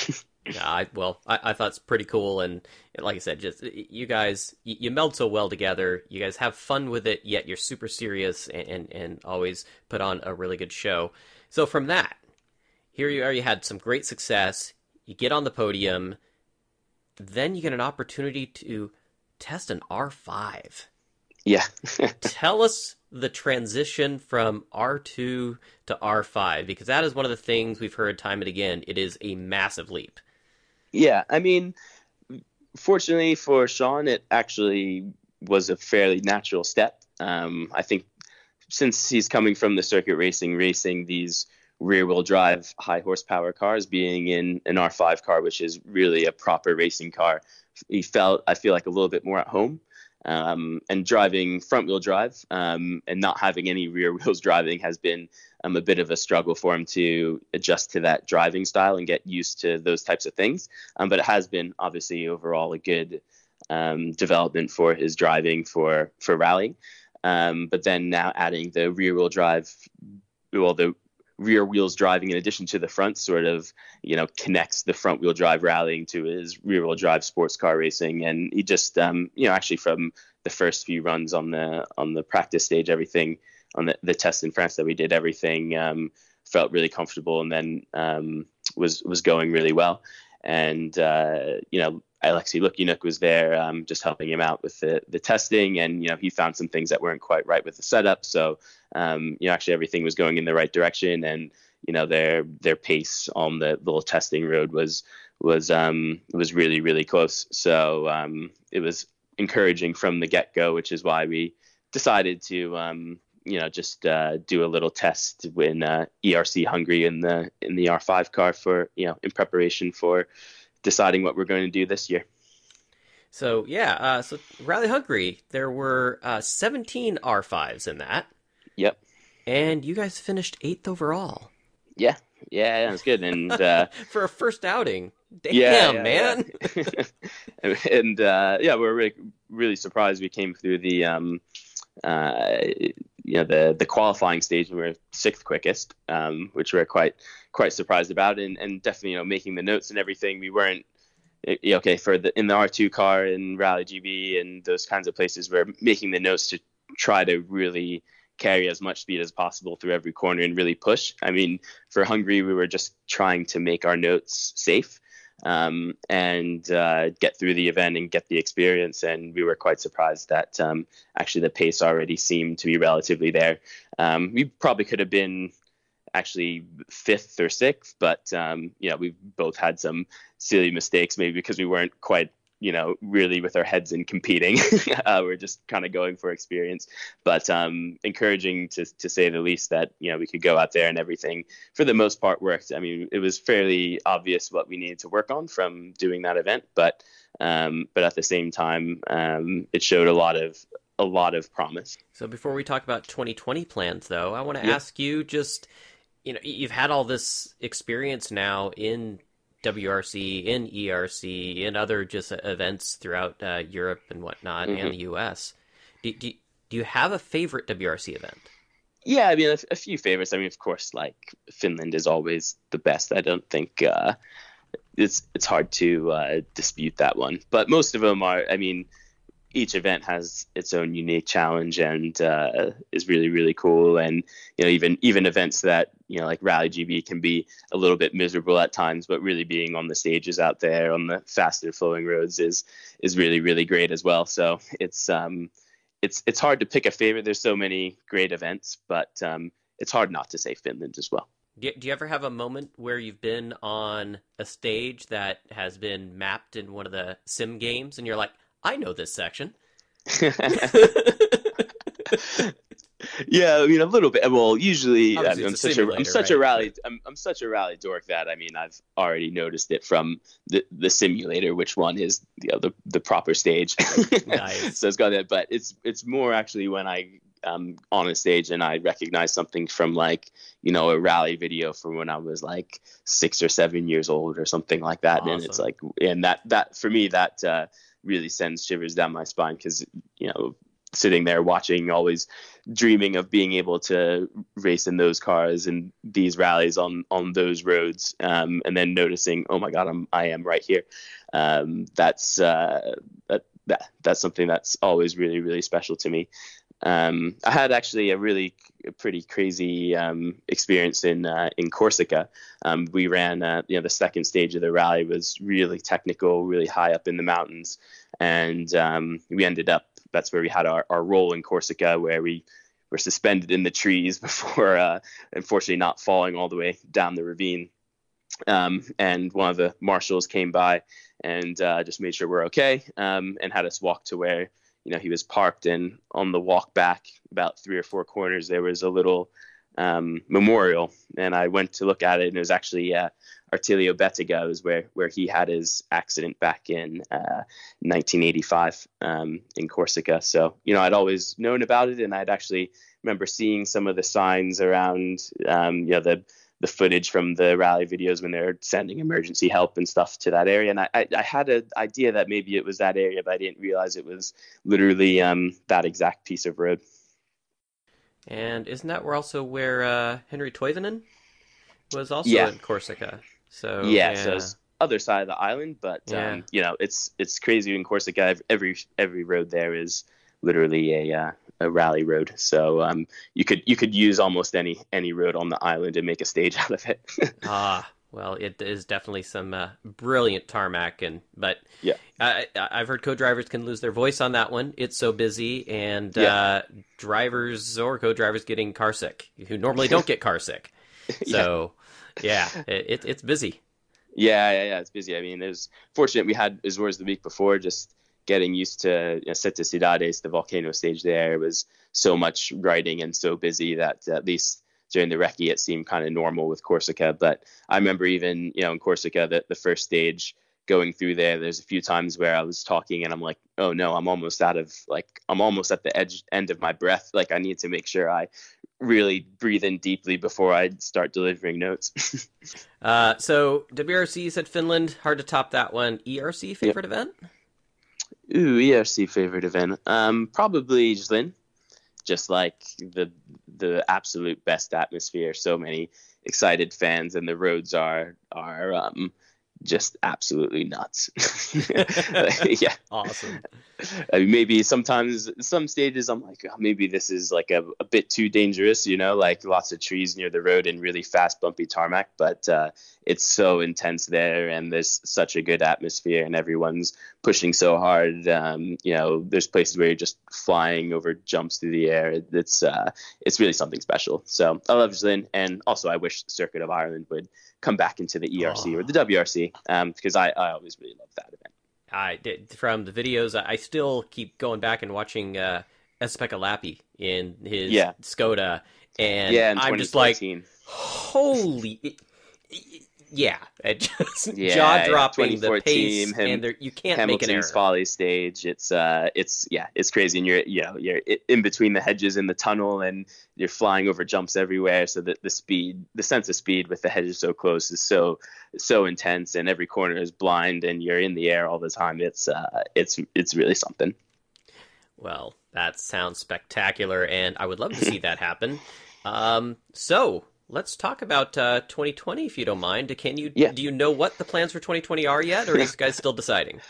Yeah, I, well, I, I, thought it's pretty cool, and like I said, just you guys, you, you, meld so well together. You guys have fun with it, yet you're super serious and, and, and always put on a really good show. So from that, here you are. You had some great success. You get on the podium, then you get an opportunity to test an R5. Yeah. Tell us the transition from R2 to R5 because that is one of the things we've heard time and again. It is a massive leap. Yeah, I mean, fortunately for Sean, it actually was a fairly natural step. Um, I think since he's coming from the circuit racing, racing these rear wheel drive high horsepower cars, being in an R5 car, which is really a proper racing car, he felt, I feel like, a little bit more at home. Um, and driving front wheel drive um, and not having any rear wheels driving has been um, a bit of a struggle for him to adjust to that driving style and get used to those types of things. Um, but it has been obviously overall a good um, development for his driving for for rallying. Um, but then now adding the rear wheel drive, well the rear wheels driving in addition to the front sort of you know connects the front wheel drive rallying to his rear wheel drive sports car racing. And he just um, you know actually from the first few runs on the on the practice stage everything on the, the test in France that we did everything um, felt really comfortable and then um, was was going really well. And uh, you know Alexey Lukyanuk was there um, just helping him out with the, the testing. And you know he found some things that weren't quite right with the setup. So um, you know, actually everything was going in the right direction, and you know their their pace on the little testing road was was um, was really really close. So um, it was encouraging from the get go, which is why we decided to um, you know just uh, do a little test in uh, ERC Hungary in the in the R5 car for you know in preparation for deciding what we're going to do this year. So yeah, uh, so Rally Hungary, there were uh, 17 R5s in that. Yep. And you guys finished eighth overall. Yeah, yeah, that's good. And uh, for a first outing, damn yeah, yeah man. Yeah. and uh, yeah, we are really, really surprised. We came through the, um, uh, you know, the the qualifying stage. We were sixth quickest, um, which we are quite quite surprised about, and and definitely you know making the notes and everything. We weren't okay for the in the R2 car in Rally GB and those kinds of places. We're making the notes to try to really carry as much speed as possible through every corner and really push. I mean, for Hungary, we were just trying to make our notes safe um, and uh, get through the event and get the experience. And we were quite surprised that um, actually the pace already seemed to be relatively there. Um, we probably could have been actually fifth or sixth, but um, you know we both had some silly mistakes, maybe because we weren't quite you know, really with our heads in competing. uh, we're just kind of going for experience, but um, encouraging to, to say the least that, you know, we could go out there and everything for the most part worked. I mean, it was fairly obvious what we needed to work on from doing that event, but, um, but at the same time, um, it showed a lot of, a lot of promise. So before we talk about 2020 plans though, I want to ask you just, you know, you've had all this experience now in WRC, in ERC, in other just events throughout uh, Europe and whatnot, mm-hmm. and the US. Do, do, do you have a favorite WRC event? Yeah, I mean, a, a, few favorites. I mean, of course, like Finland is always the best. I don't think uh, it's it's hard to uh, dispute that one. But most of them are. I mean, each event has its own unique challenge and uh, is really really cool. And you know even even events that you know like rally gb can be a little bit miserable at times but really being on the stages out there on the faster flowing roads is is really really great as well. So it's um it's it's hard to pick a favorite. There's so many great events but um it's hard not to say finland as well. Do you ever have a moment where you've been on a stage that has been mapped in one of the sim games and you're like I know this section. yeah, I mean a little bit. Well, usually I am such a I'm such right? a rally I'm, I'm such a rally dork that I mean I've already noticed it from the the simulator, which one is you know, the the proper stage. nice. so it's got that, but it's it's more actually when I um on a stage and I recognize something from like you know a rally video from when I was like six or seven years old or something like that, awesome. and it's like and that that for me that. uh really sends shivers down my spine because you know sitting there watching always dreaming of being able to race in those cars and these rallies on on those roads um, and then noticing oh my god i'm i am right here. Um, that's uh, that, that that's something that's always really really special to me um, I had actually a really pretty crazy um, experience in uh, in Corsica. Um, we ran, uh, you know, the second stage of the rally was really technical, really high up in the mountains, and um, we ended up. That's where we had our, our roll in Corsica, where we were suspended in the trees before, uh, unfortunately, not falling all the way down the ravine. Um, and one of the marshals came by and uh, just made sure we're okay um, and had us walk to where you know, he was parked and on the walk back about three or four corners, there was a little um, memorial. And I went to look at it and it was actually uh, Attilio Bettega was where, where he had his accident back in uh, 1985 um, in Corsica. So, you know, I'd always known about it and I'd actually remember seeing some of the signs around, um, you know, the, the footage from the rally videos when they're sending emergency help and stuff to that area. And I, I, I had an idea that maybe it was that area, but I didn't realize it was literally um, that exact piece of road. And isn't that where also where uh, Henri Toivonen was also yeah. in Corsica? So yeah, yeah. so it's other side of the island, but yeah. um, you know it's it's crazy in Corsica. Every every road there is literally a uh, a rally road. So um, you could you could use almost any any road on the island and make a stage out of it. ah, well, it is definitely some uh, brilliant tarmac, and but yeah, I, have heard co-drivers can lose their voice on that one. It's so busy, and yeah. uh, drivers or co-drivers getting car sick who normally don't get car sick. So yeah, yeah it, it's busy. Yeah, yeah, yeah, it's busy. I mean, it was fortunate we had Azores the week before, just getting used to you know, Sete Cidades, the volcano stage there. Was so much riding and so busy that at least during the recce it seemed kind of normal with Corsica. But I remember even you know in Corsica the, the first stage going through there there's a few times where i was talking and i'm like oh no i'm almost out of like i'm almost at the edge end of my breath. Like i need to make sure i really breathe in deeply before i start delivering notes. Uh, so wrc said finland hard to top that one. Erc favorite yep. event Ooh, ERC favorite event. Um, probably Zlin. Just like the the absolute best atmosphere. So many excited fans, and the roads are are um, just absolutely nuts. yeah, awesome. I mean, maybe sometimes some stages I'm like, oh, maybe this is like a, a bit too dangerous, you know, like lots of trees near the road and really fast, bumpy tarmac. But uh, it's so intense there, and there's such a good atmosphere, and everyone's pushing so hard. Um, you know, there's places where you're just flying over jumps through the air. It's uh, it's really something special. So I love Zlin, and also I wish Circuit of Ireland would come back into the ERC oh. or the WRC um, because I, I always really love that event. I did from the videos. I still keep going back and watching uh, Lappi in his yeah. Skoda, and yeah, I'm just like, holy. Yeah, just yeah, jaw dropping the pace, him, and there, you can't Hamilton's make an error. folly stage. It's uh, it's yeah, it's crazy, and you're you know you're in between the hedges in the tunnel, and you're flying over jumps everywhere. So that the speed, the sense of speed with the hedges so close is so so intense, and every corner is blind, and you're in the air all the time. It's uh, it's it's really something. Well, that sounds spectacular, and I would love to see that happen. Um, so let's talk about uh, 2020 if you don't mind. Can you yeah. do you know what the plans for 2020 are yet, or are you guys still deciding?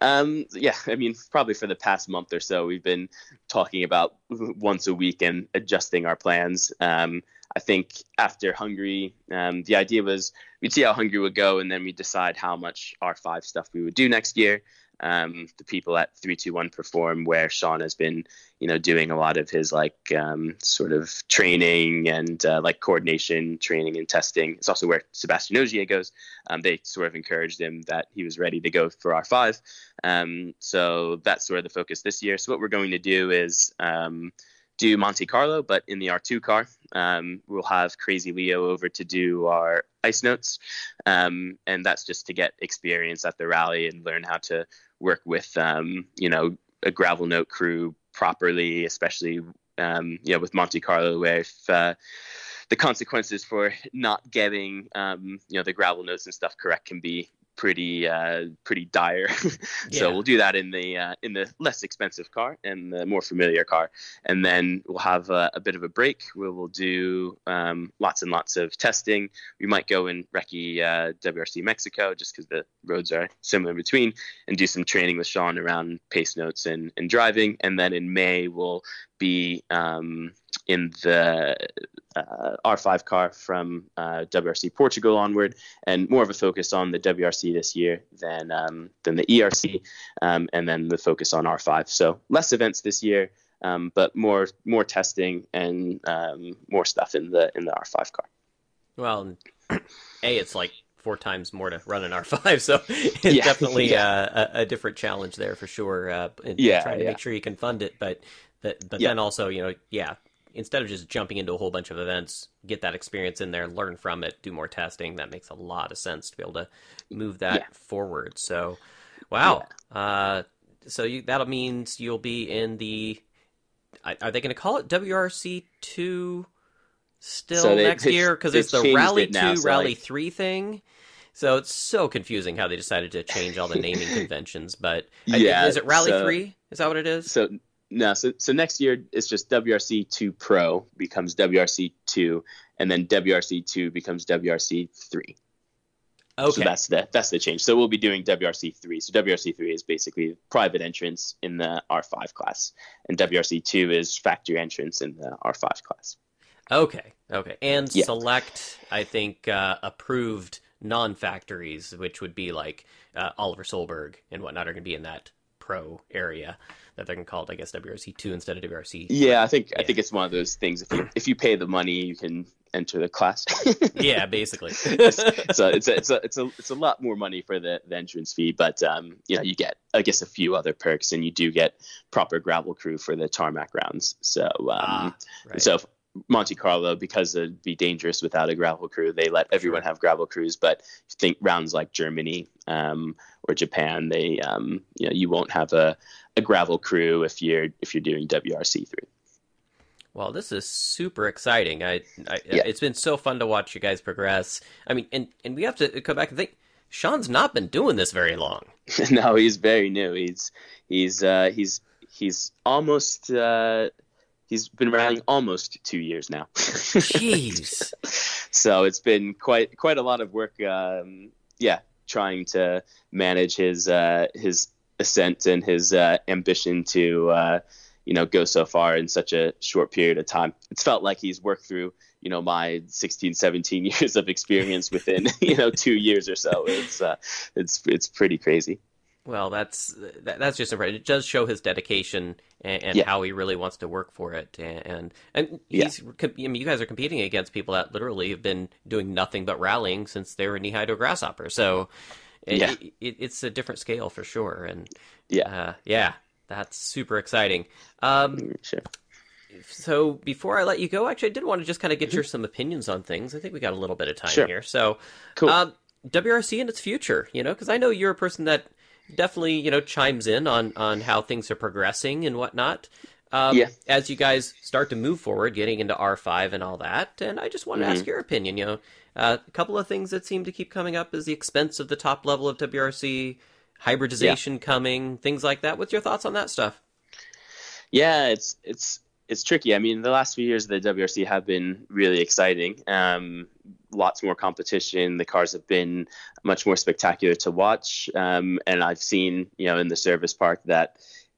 Um, yeah, I mean, probably for the past month or so, we've been talking about once a week and adjusting our plans. Um, I think after Hungary, um, the idea was we'd see how Hungary would go, and then we'd decide how much R5 stuff we would do next year um, the people at 321 perform where sean has been you know doing a lot of his like um, sort of training and uh, like coordination training and testing. It's also where sebastian ogier goes. Um, they sort of encouraged him that he was ready to go for r5 um, so that's sort of the focus this year. So what we're going to do is um, do Monte Carlo, but in the R2 car. Um, we'll have Crazy Leo over to do our ice notes, um, and that's just to get experience at the rally and learn how to work with um, you know a gravel note crew properly, especially um, you know with Monte Carlo, where if uh, the consequences for not getting um, you know the gravel notes and stuff correct can be pretty uh, pretty dire. so we'll do that in the uh, in the less expensive car and the more familiar car, and then we'll have a, a bit of a break where we'll do um, lots and lots of testing. We might go in Recce uh, WRC Mexico just because the roads are similar in between, and do some training with Sean around pace notes and, and driving, and then in May we'll be um, in the uh, R5 car from uh, WRC Portugal onward, and more of a focus on the WRC this year than um, than the ERC, um, and then the focus on R5. So less events this year, um, but more more testing and um, more stuff in the in the R5 car. Well, a it's like four times more to run an R5, so it's yeah, definitely yeah. Uh, a, a, different challenge there for sure. Uh, yeah, trying to yeah. make sure you can fund it, but but, but then also you know yeah instead of just jumping into a whole bunch of events, get that experience in there, learn from it, do more testing. That makes a lot of sense to be able to move that yeah. forward. So, wow. Yeah. Uh, so you, that means you'll be in the. Are they going to call it WRC two still so they, next they, year? Because it's the Rally it now, two, so Rally like... three thing. So it's so confusing how they decided to change all the naming conventions. But yeah, is it Rally so, three? Is that what it is? So no, so so next year it's just WRC two Pro becomes WRC two, and then WRC two becomes WRC three. Okay. So that's the that's the change. So we'll be doing WRC three. So WRC three is basically private entrance in the R five class, and WRC two is factory entrance in the R five class. Okay, okay, and yeah. select I think uh, approved non factories, which would be like uh, Oliver Solberg and whatnot, are going to be in that pro area that they're to call it, I guess, WRC two instead of WRC. Yeah, I think yeah. I think it's one of those things. If you if you pay the money, you can enter the class. yeah, basically. so it's a, it's a it's a it's a lot more money for the, the entrance fee, but um, you know you get I guess a few other perks, and you do get proper gravel crew for the tarmac rounds. So um, ah, right. so Monte Carlo, because it'd be dangerous without a gravel crew, they let everyone have gravel crews. But think rounds like Germany um, or Japan, they um, you know you won't have a, a gravel crew if you're if you're doing WRC three. Well, this is super exciting. I, I yeah. it's been so fun to watch you guys progress. I mean, and and we have to come back and think. Sean's not been doing this very long. no, he's very new. He's he's uh, he's he's almost. Uh, he's been rallying almost two years now. Jeez. so it's been quite quite a lot of work. Um, yeah, trying to manage his uh, his ascent and his uh, ambition to uh, you know go so far in such a short period of time. It's felt like he's worked through you know my 16 17 years of experience within you know two years or so it's uh, it's it's pretty crazy well that's that, that's just impressive it does show his dedication and, and yeah. how he really wants to work for it and and he's yeah. I mean you guys are competing against people that literally have been doing nothing but rallying since they were knee high to a grasshopper so it, yeah. It, it's a different scale for sure and yeah uh, yeah that's super exciting um, mm, sure so before I let you go, actually, I did want to just kind of get mm-hmm. your some opinions on things. I think we got a little bit of time sure. here. So, cool. Um, WRC and its future, you know, because I know you're a person that definitely, you know, chimes in on on how things are progressing and whatnot. Um, yeah. As you guys start to move forward, getting into R5 and all that, and I just want to mm-hmm. ask your opinion. You know, uh, a couple of things that seem to keep coming up is the expense of the top level of WRC, hybridization yeah. coming, things like that. What's your thoughts on that stuff? Yeah, it's it's it's tricky. I mean, the last few years of the WRC have been really exciting. Um, lots more competition. The cars have been much more spectacular to watch. Um, and I've seen, you know, in the service park that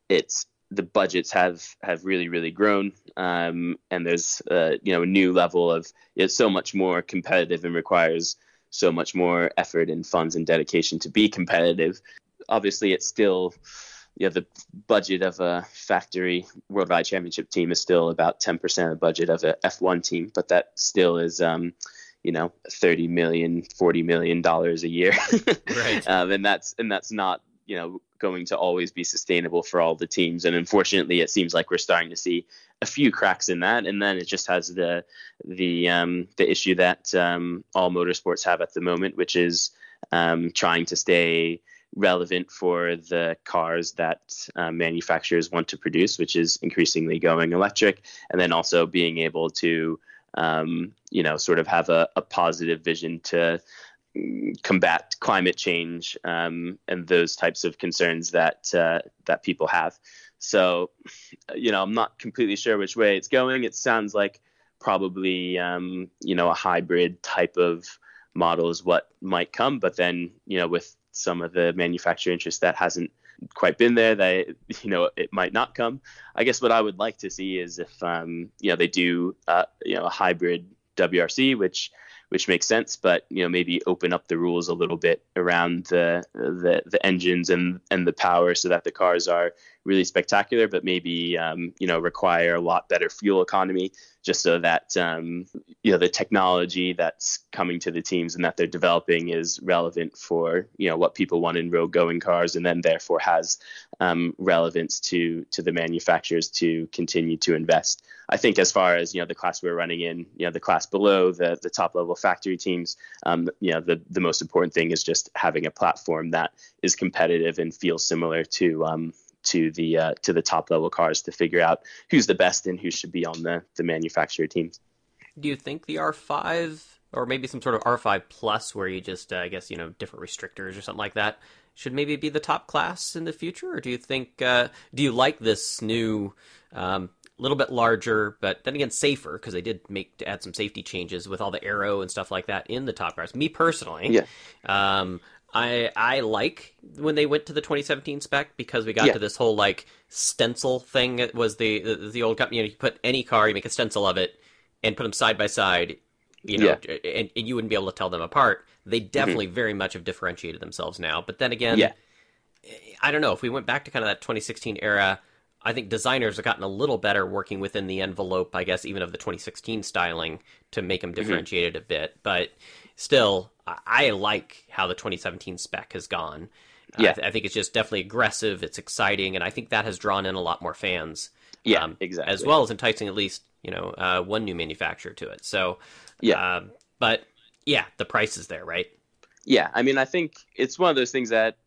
it's the budgets have have really really grown. Um, and there's uh, you know a new level of it's so much more competitive and requires so much more effort and funds and dedication to be competitive. Obviously, it's still you know, the budget of a factory worldwide Championship team is still about 10% of the budget of a F1 team, but that still is, um, you know, 30 million, 40 million dollars a year. right. Um, and that's, and that's not, you know, going to always be sustainable for all the teams. And unfortunately, it seems like we're starting to see a few cracks in that. And then it just has the, the, um, the issue that, um, all motorsports have at the moment, which is, um, trying to stay, relevant for the cars that uh, manufacturers want to produce, which is increasingly going electric, and then also being able to, um, you know, sort of have a, a positive vision to mm, combat climate change um, and those types of concerns that uh, that people have. So, you know, I'm not completely sure which way it's going. It sounds like probably, um, you know, a hybrid type of model is what might come. But then, you know, with some of the manufacturer interest that hasn't quite been there that you know it might not come. I guess what i would like to see is if um, you know they do uh, you know a hybrid wrc which which makes sense but you know maybe open up the rules a little bit around the the, the engines and and the power so that the cars are really spectacular, but maybe um, you know require a lot better fuel economy, just so that um, you know the technology that's coming to the teams and that they're developing is relevant for you know what people want in road going cars, and then therefore has um, relevance to to the manufacturers to continue to invest. I think as far as you know the class we're running in, you know the class below the the top level factory teams, um, you know the the most important thing is just having a platform that is competitive and feels similar to um, to the uh, to the top level cars to figure out who's the best and who should be on the the manufacturer teams. Do you think the R5 or maybe some sort of R5 plus where you just uh, I guess you know different restrictors or something like that should maybe be the top class in the future or do you think uh, do you like this new um, little bit larger, but then again safer because they did make to add some safety changes with all the aero and stuff like that in the top cars. Me personally, yeah. Um, I I like when they went to the 2017 spec because we got yeah. to this whole like stencil thing. It was the the, the old company. You, know, you put any car, you make a stencil of it, and put them side by side. You know, yeah. and, and, you wouldn't be able to tell them apart. They mm-hmm. definitely mm-hmm. very much have differentiated themselves now. But then again, yeah. I don't know if we went back to kind of that 2016 era. I think designers have gotten a little better working within the envelope, I guess, even of the 2016 styling to make them mm-hmm. differentiated mm-hmm. a bit. But still, I like how the 2017 spec has gone. Yeah. I, th- I, think it's just definitely aggressive. It's exciting, and I think that has drawn in a lot more fans. Yeah, um, exactly. As well as enticing at least you know uh, one new manufacturer to it. So yeah, um, but yeah, the price is there, right? Yeah, I mean, I think it's one of those things that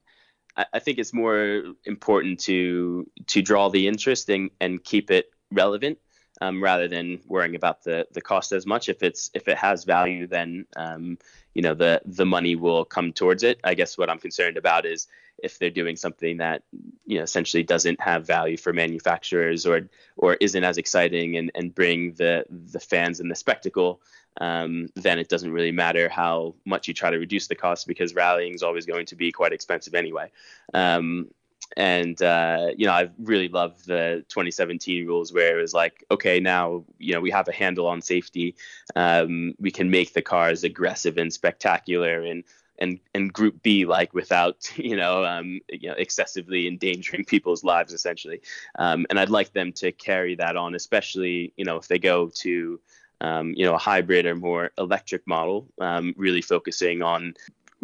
I, I think it's more important to to draw the interest and, and keep it relevant um, rather than worrying about the the cost as much. If it's if it has value, then um, you know the the money will come towards it. I guess what I'm concerned about is if they're doing something that you know essentially doesn't have value for manufacturers or or isn't as exciting and and bring the the fans and the spectacle. Um, then it doesn't really matter how much you try to reduce the cost because rallying is always going to be quite expensive anyway. Um, and uh, you know, I really love the 2017 rules where it was like, okay, now you know we have a handle on safety. Um, we can make the cars aggressive and spectacular, and and and Group B like without you know um, you know excessively endangering people's lives essentially. Um, and I'd like them to carry that on, especially you know if they go to um, you know a hybrid or more electric model, um, really focusing on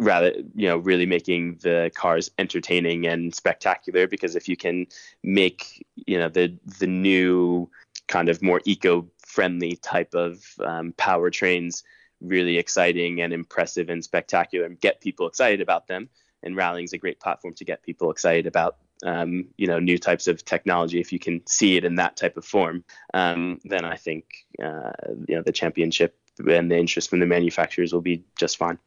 rather you know really making the cars entertaining and spectacular because if you can make you know the the new kind of more eco friendly type of um, powertrains really exciting and impressive and spectacular and get people excited about them. And rallying is a great platform to get people excited about um, you know new types of technology. If you can see it in that type of form, um, then I think uh, you know the championship and the interest from the manufacturers will be just fine.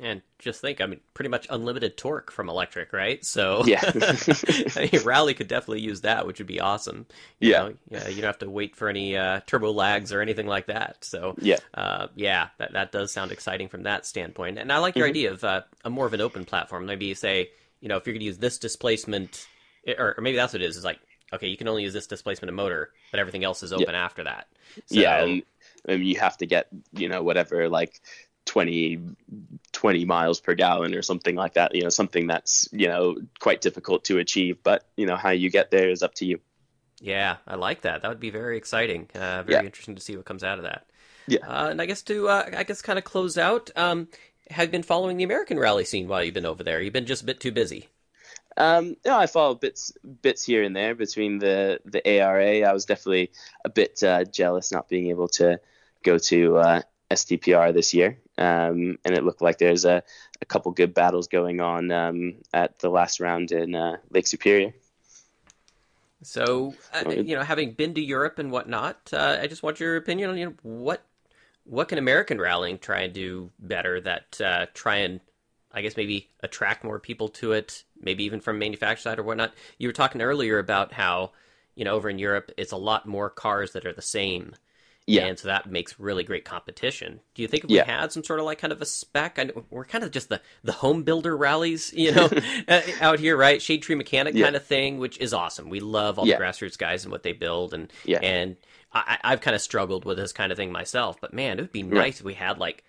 And just think, I mean, pretty much unlimited torque from electric, right? So yeah, I mean, Rally could definitely use that, which would be awesome. You yeah, know, yeah, you don't have to wait for any uh, turbo lags or anything like that. So yeah, uh, yeah, that that does sound exciting from that standpoint. And I like your mm-hmm. idea of uh, a more of an open platform. Maybe you say, you know, if you're going to use this displacement, or, or, maybe that's what it is. Is like, okay, you can only use this displacement of motor, but everything else is open yeah. after that. So, yeah. And, and you have to get you know whatever like 20, 20 miles per gallon or something like that. You know, something that's you know quite difficult to achieve, but you know how you get there is up to you. Yeah, I like that. That would be very exciting. Uh, very yeah. interesting to see what comes out of that. Yeah, uh, and I guess to uh, I guess kind of close out. Um, have been following the American rally scene while you've been over there? You've been just a bit too busy. Um, yeah, I follow bits bits here and there between the the ARA. I was definitely a bit uh, jealous not being able to go to uh, STPR this year, um, and it looked like there's a, a couple good battles going on um, at the last round in uh, Lake Superior. So, uh, you know, having been to Europe and whatnot, uh, I just want your opinion on you know what what can American rallying try and do better that uh, try and I guess maybe attract more people to it, maybe even from manufacturer side or whatnot. You were talking earlier about how you know over in Europe it's a lot more cars that are the same yeah. And so that makes really great competition. Do you think if we yeah. had some sort of like kind of a spec, I know we're kind of just the, the home builder rallies, you know, uh, out here, right? Shade Tree Mechanic yeah. kind of thing, which is awesome. We love all the grassroots guys and what they build. And, yeah. and I, have kind of struggled with this kind of thing myself, but man, it would be nice if we had like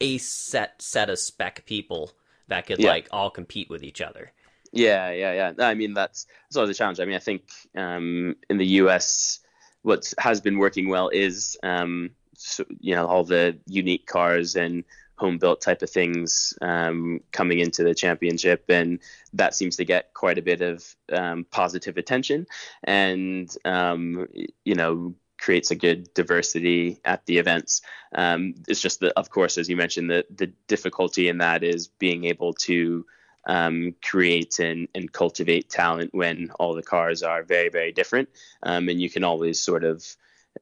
a set set of spec people that could like all compete with each other. Yeah, yeah, yeah. I mean, that's that's always a challenge. I mean, I think um, in the U.S what has been working well is um, so, you know all the unique cars and home built type of things um, coming into the championship, and that seems to get quite a bit of um, positive attention, and um, you know creates a good diversity at the events. Um, it's just that, of course, as you mentioned, the the difficulty in that is being able to um, create and, and cultivate talent when all the cars are very, very different. Um, and you can always sort of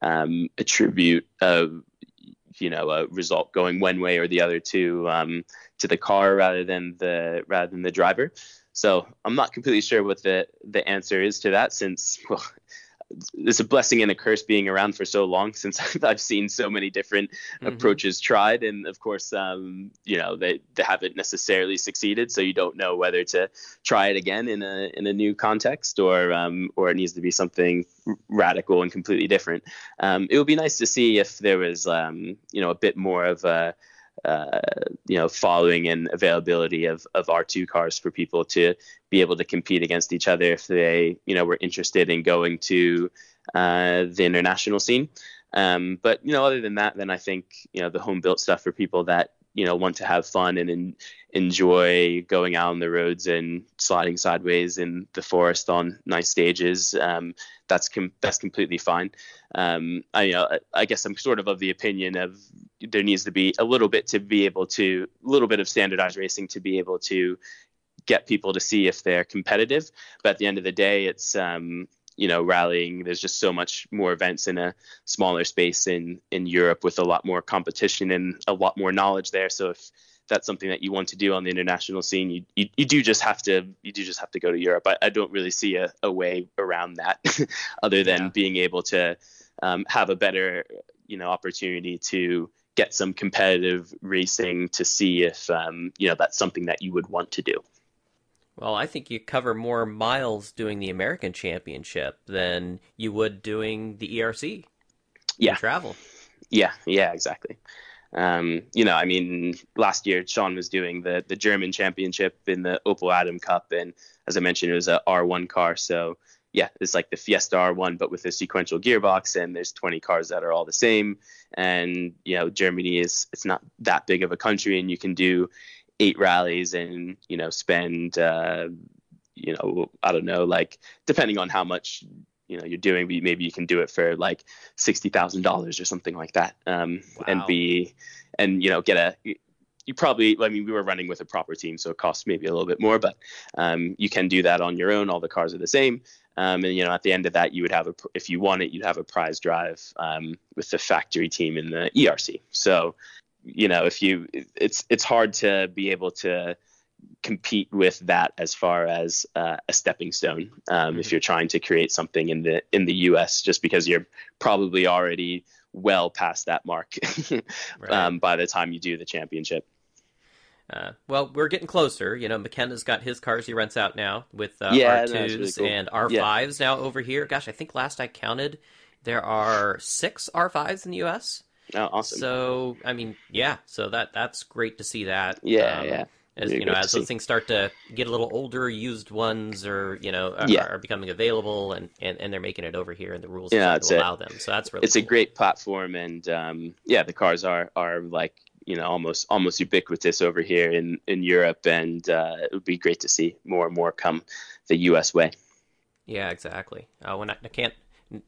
um, attribute a, you know, a result going one way or the other to um, to the car rather than the rather than the driver. So I'm not completely sure what the the answer is to that, since well, it's a blessing and a curse being around for so long since I've seen so many different mm-hmm. approaches tried. And of course um, you know they, they haven't necessarily succeeded. So you don't know whether to try it again in a in a new context or um, or it needs to be something radical and completely different. Um, it would be nice to see if there was um, you know a bit more of a uh, you know, following and availability of, of R2 cars for people to be able to compete against each other if they, you know, were interested in going to uh, the international scene. Um, but, you know, other than that, then I think, you know, the home built stuff for people that, you know, want to have fun and enjoy going out on the roads and sliding sideways in the forest on nice stages. Um, that's com- that's completely fine. Um, I, you know, I guess I'm sort of of the opinion of there needs to be a little bit to be able to a little bit of standardized racing to be able to get people to see if they're competitive. But at the end of the day, it's um, you know rallying. There's just so much more events in a smaller space in in Europe with a lot more competition and a lot more knowledge there. So if that's something that you want to do on the international scene, you, you, you do just have to you do just have to go to Europe. I, I don't really see a, a way around that other than yeah. being able to um, have a better you know opportunity to get some competitive racing to see if um, you know that's something that you would want to do. Well, I think you cover more miles doing the American Championship than you would doing the ERC. Yeah. Travel. Yeah, yeah, exactly. Um, you know, I mean, last year Sean was doing the the German Championship in the Opel Adam Cup, and as I mentioned, it was a R1 car. So yeah, it's like the Fiesta R1, but with a sequential gearbox, and there's 20 cars that are all the same. And you know, Germany is it's not that big of a country, and you can do eight rallies and you know spend uh, you know I don't know like depending on how much you know you're doing maybe you can do it for like sixty thousand dollars or something like that. Um, wow. and be and you know get a you probably I mean we were running with a proper team so it costs maybe a little bit more but um, you can do that on your own. All the cars are the same. Um, and you know at the end of that you would have a if you won it you'd have a prize drive um, with the factory team in the ERC so you know, if you, it's it's hard to be able to compete with that as far as uh, a stepping stone um, mm-hmm. if you're trying to create something in the in the U.S. Just because you're probably already well past that mark right. um, by the time you do the championship. Uh, well, we're getting closer. You know, McKenna's got his cars he rents out now with uh, yeah, R2s really cool. and R5s yeah. now over here. Gosh, I think last I counted, there are six R5s in the U.S. Oh, awesome. So, I mean, yeah. So that that's great to see that. Yeah, um, yeah. As really you know, as those see. things start to get a little older, used ones or you know are, yeah. are becoming available, and, and, and they're making it over here, and the rules yeah, to allow them. So that's really it's cool. a great platform, and um, yeah, the cars are are like you know almost almost ubiquitous over here in in Europe, and uh, it would be great to see more and more come the U.S. way. Yeah, exactly. Uh, when I, I can't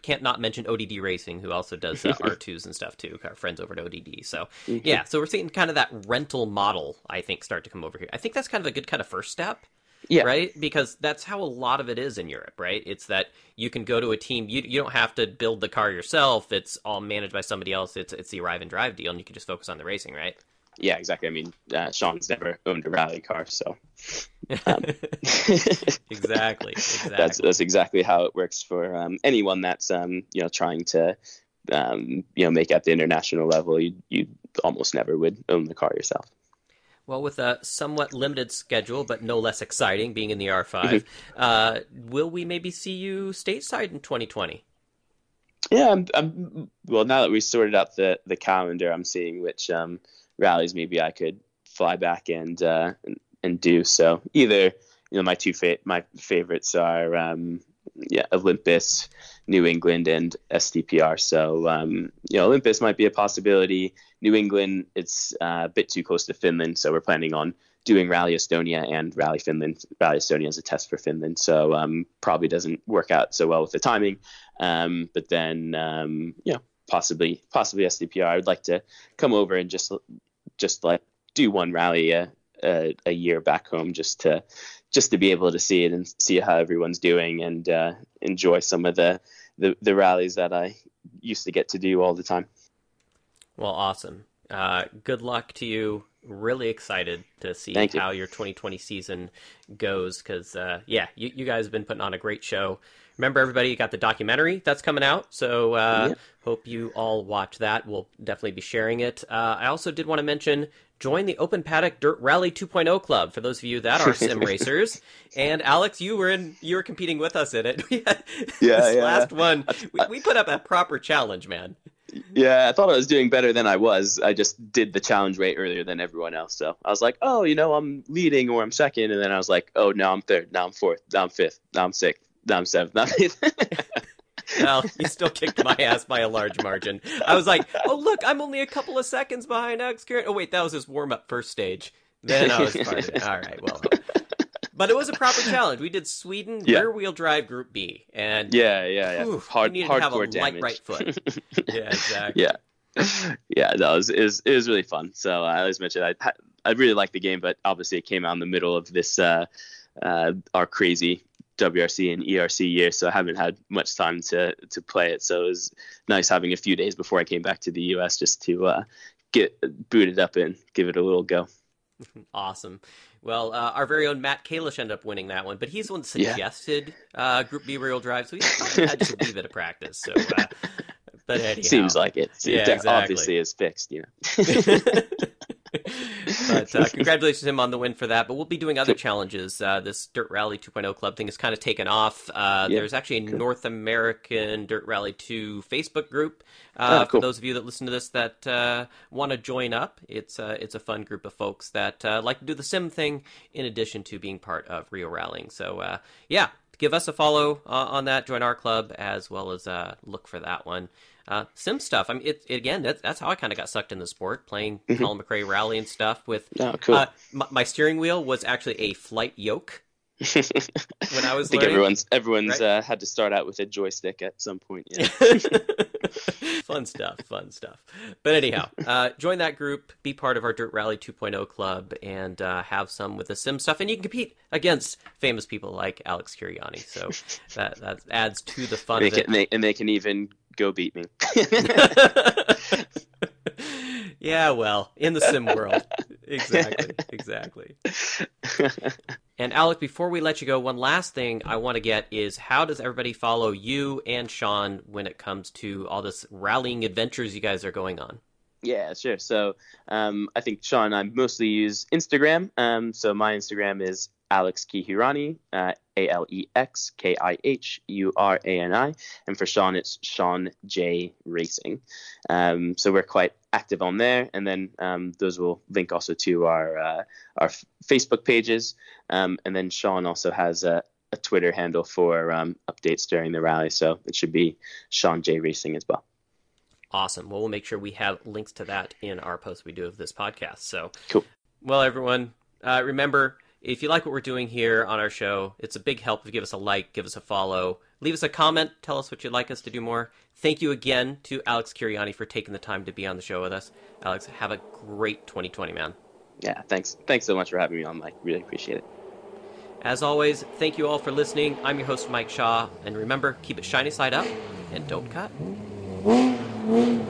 can't not mention ODD Racing, who also does uh, R2s and stuff too. Our friends over at ODD. So mm-hmm. yeah, so we're seeing kind of that rental model, I think, start to come over here. I think that's kind of a good kind of first step. Yeah. Right? Because that's how a lot of it is in Europe, right? It's that you can go to a team, you, you don't have to build the car yourself. It's all managed by somebody else. It's, it's the arrive and drive deal, and you can just focus on the racing, right? Yeah, exactly. I mean, uh, Sean's never owned a rally car, so um, exactly, exactly. That's that's exactly how it works for um, anyone that's um, you know trying to um, you know make at the international level. You you almost never would own the car yourself. Well, with a somewhat limited schedule, but no less exciting, being in the R5, mm-hmm. uh, will we maybe see you stateside in 2020? Yeah, I'm, I'm, well. Now that we sorted out the the calendar, I'm seeing which um, rallies maybe I could fly back and uh, and, and, do. So either you know my two fa- my favorites are um, yeah Olympus, New England, and STPR. So um, you know Olympus might be a possibility. New England it's uh, a bit too close to Finland, so we're planning on doing Rally Estonia and Rally Finland. Rally Estonia is a test for Finland, so um, probably doesn't work out so well with the timing. Um, but then, um, you know, possibly possibly STPR. I would like to come over and just just like do one rally a, a, a, year back home just to just to be able to see it and see how everyone's doing and uh, enjoy some of the, the, the rallies that I used to get to do all the time. Well, awesome. Uh, good luck to you. Really excited to see Thank how you. your 2020 season goes because, uh, yeah, you, you guys have been putting on a great show remember everybody you got the documentary that's coming out so uh, yeah. hope you all watch that we'll definitely be sharing it uh, i also did want to mention join the open paddock dirt rally 2.0 club for those of you that are sim racers and alex you were in you were competing with us in it yeah, this yeah. last one we, we put up a proper challenge man yeah, I thought I was doing better than I was. I just did the challenge way earlier than everyone else. So I was like, oh, you know, I'm leading or I'm second. And then I was like, oh, now I'm third. Now I'm fourth. Now I'm fifth. Now I'm sixth. I'm seventh. well, you still kicked my ass by a large margin. I was like, oh look, I'm only a couple of seconds behind Alex Kihurani. Oh wait, that was his warm up first stage. Then I was. All right, well. But it was a proper challenge. We did Sweden yeah. rear wheel drive Group B, and yeah, yeah, yeah. Oof, hard, you needed to have a damage. light right foot. yeah, exactly. Yeah, yeah. No, it was, it was, it was really fun. So uh, I always mentioned I I really liked the game, but obviously it came out in the middle of this uh, uh, our crazy WRC and ERC year, so I haven't had much time to to play it. So it was nice having a few days before I came back to the US just to uh, get booted up and give it a little go. Awesome. Well, uh, our very own Matt Kalish ended up winning that one, but he's the one suggested yeah. uh, Group B real drive, so he probably had to leave it a practice. So, uh, but anyhow. seems like it. Yeah, it exactly. obviously is fixed, you know. but uh, congratulations to him on the win for that. But we'll be doing other challenges. Uh, this Dirt Rally 2.0 Club thing has kind of taken off. Uh, yeah. There's actually a cool. North American Dirt Rally 2 Facebook group. Uh, oh, cool. For those of you that listen to this that uh, want to join up, it's uh, it's a fun group of folks that like to do the sim thing in addition to being part of Rio Rallying. So yeah, give us a follow on that. Join our club as well as look for that one uh, sim stuff. I mean, it, it again, that's, that's how I kind of got sucked in the sport, playing mm-hmm. Colin McRae rally and stuff. With oh, cool. Uh, my, my, steering wheel was actually a flight yoke. when I was, I think learning. everyone's everyone's right? uh, had to start out with a joystick at some point. Yeah. fun stuff, fun stuff. But anyhow, uh, join that group, be part of our Dirt Rally 2.0 club, and uh, have some with the sim stuff. And you can compete against famous people like Alex Kihurani. So that that adds to the fun. Make of it. it and they can even go beat me. yeah, well, in the sim world. Exactly, exactly. and Alec, before we let you go, one last thing I want to get is how does everybody follow you and Sean when it comes to all this rallying adventures you guys are going on? Yeah, sure. So um, I think Sean, and I mostly use Instagram. Um, so my Instagram is Alex Kihurani, uh, A L E X K I H U R A N I. And for Sean, it's Sean J Racing. Um, so we're quite active on there. And then um, those will link also to our, uh, our Facebook pages. Um, and then Sean also has a, a Twitter handle for um, updates during the rally. So it should be Sean J Racing as well. Awesome. Well, we'll make sure we have links to that in our post we do of this podcast. So cool. Well, everyone, uh, remember if you like what we're doing here on our show, it's a big help if you give us a like, give us a follow, leave us a comment, tell us what you'd like us to do more. Thank you again to Alex Kihurani for taking the time to be on the show with us. Alex, have a great 2020, man. Yeah, thanks. Thanks so much for having me on, Mike. Really appreciate it. As always, thank you all for listening. I'm your host, Mike Shaw, and remember, keep it shiny side up and don't cut. Mm-hmm.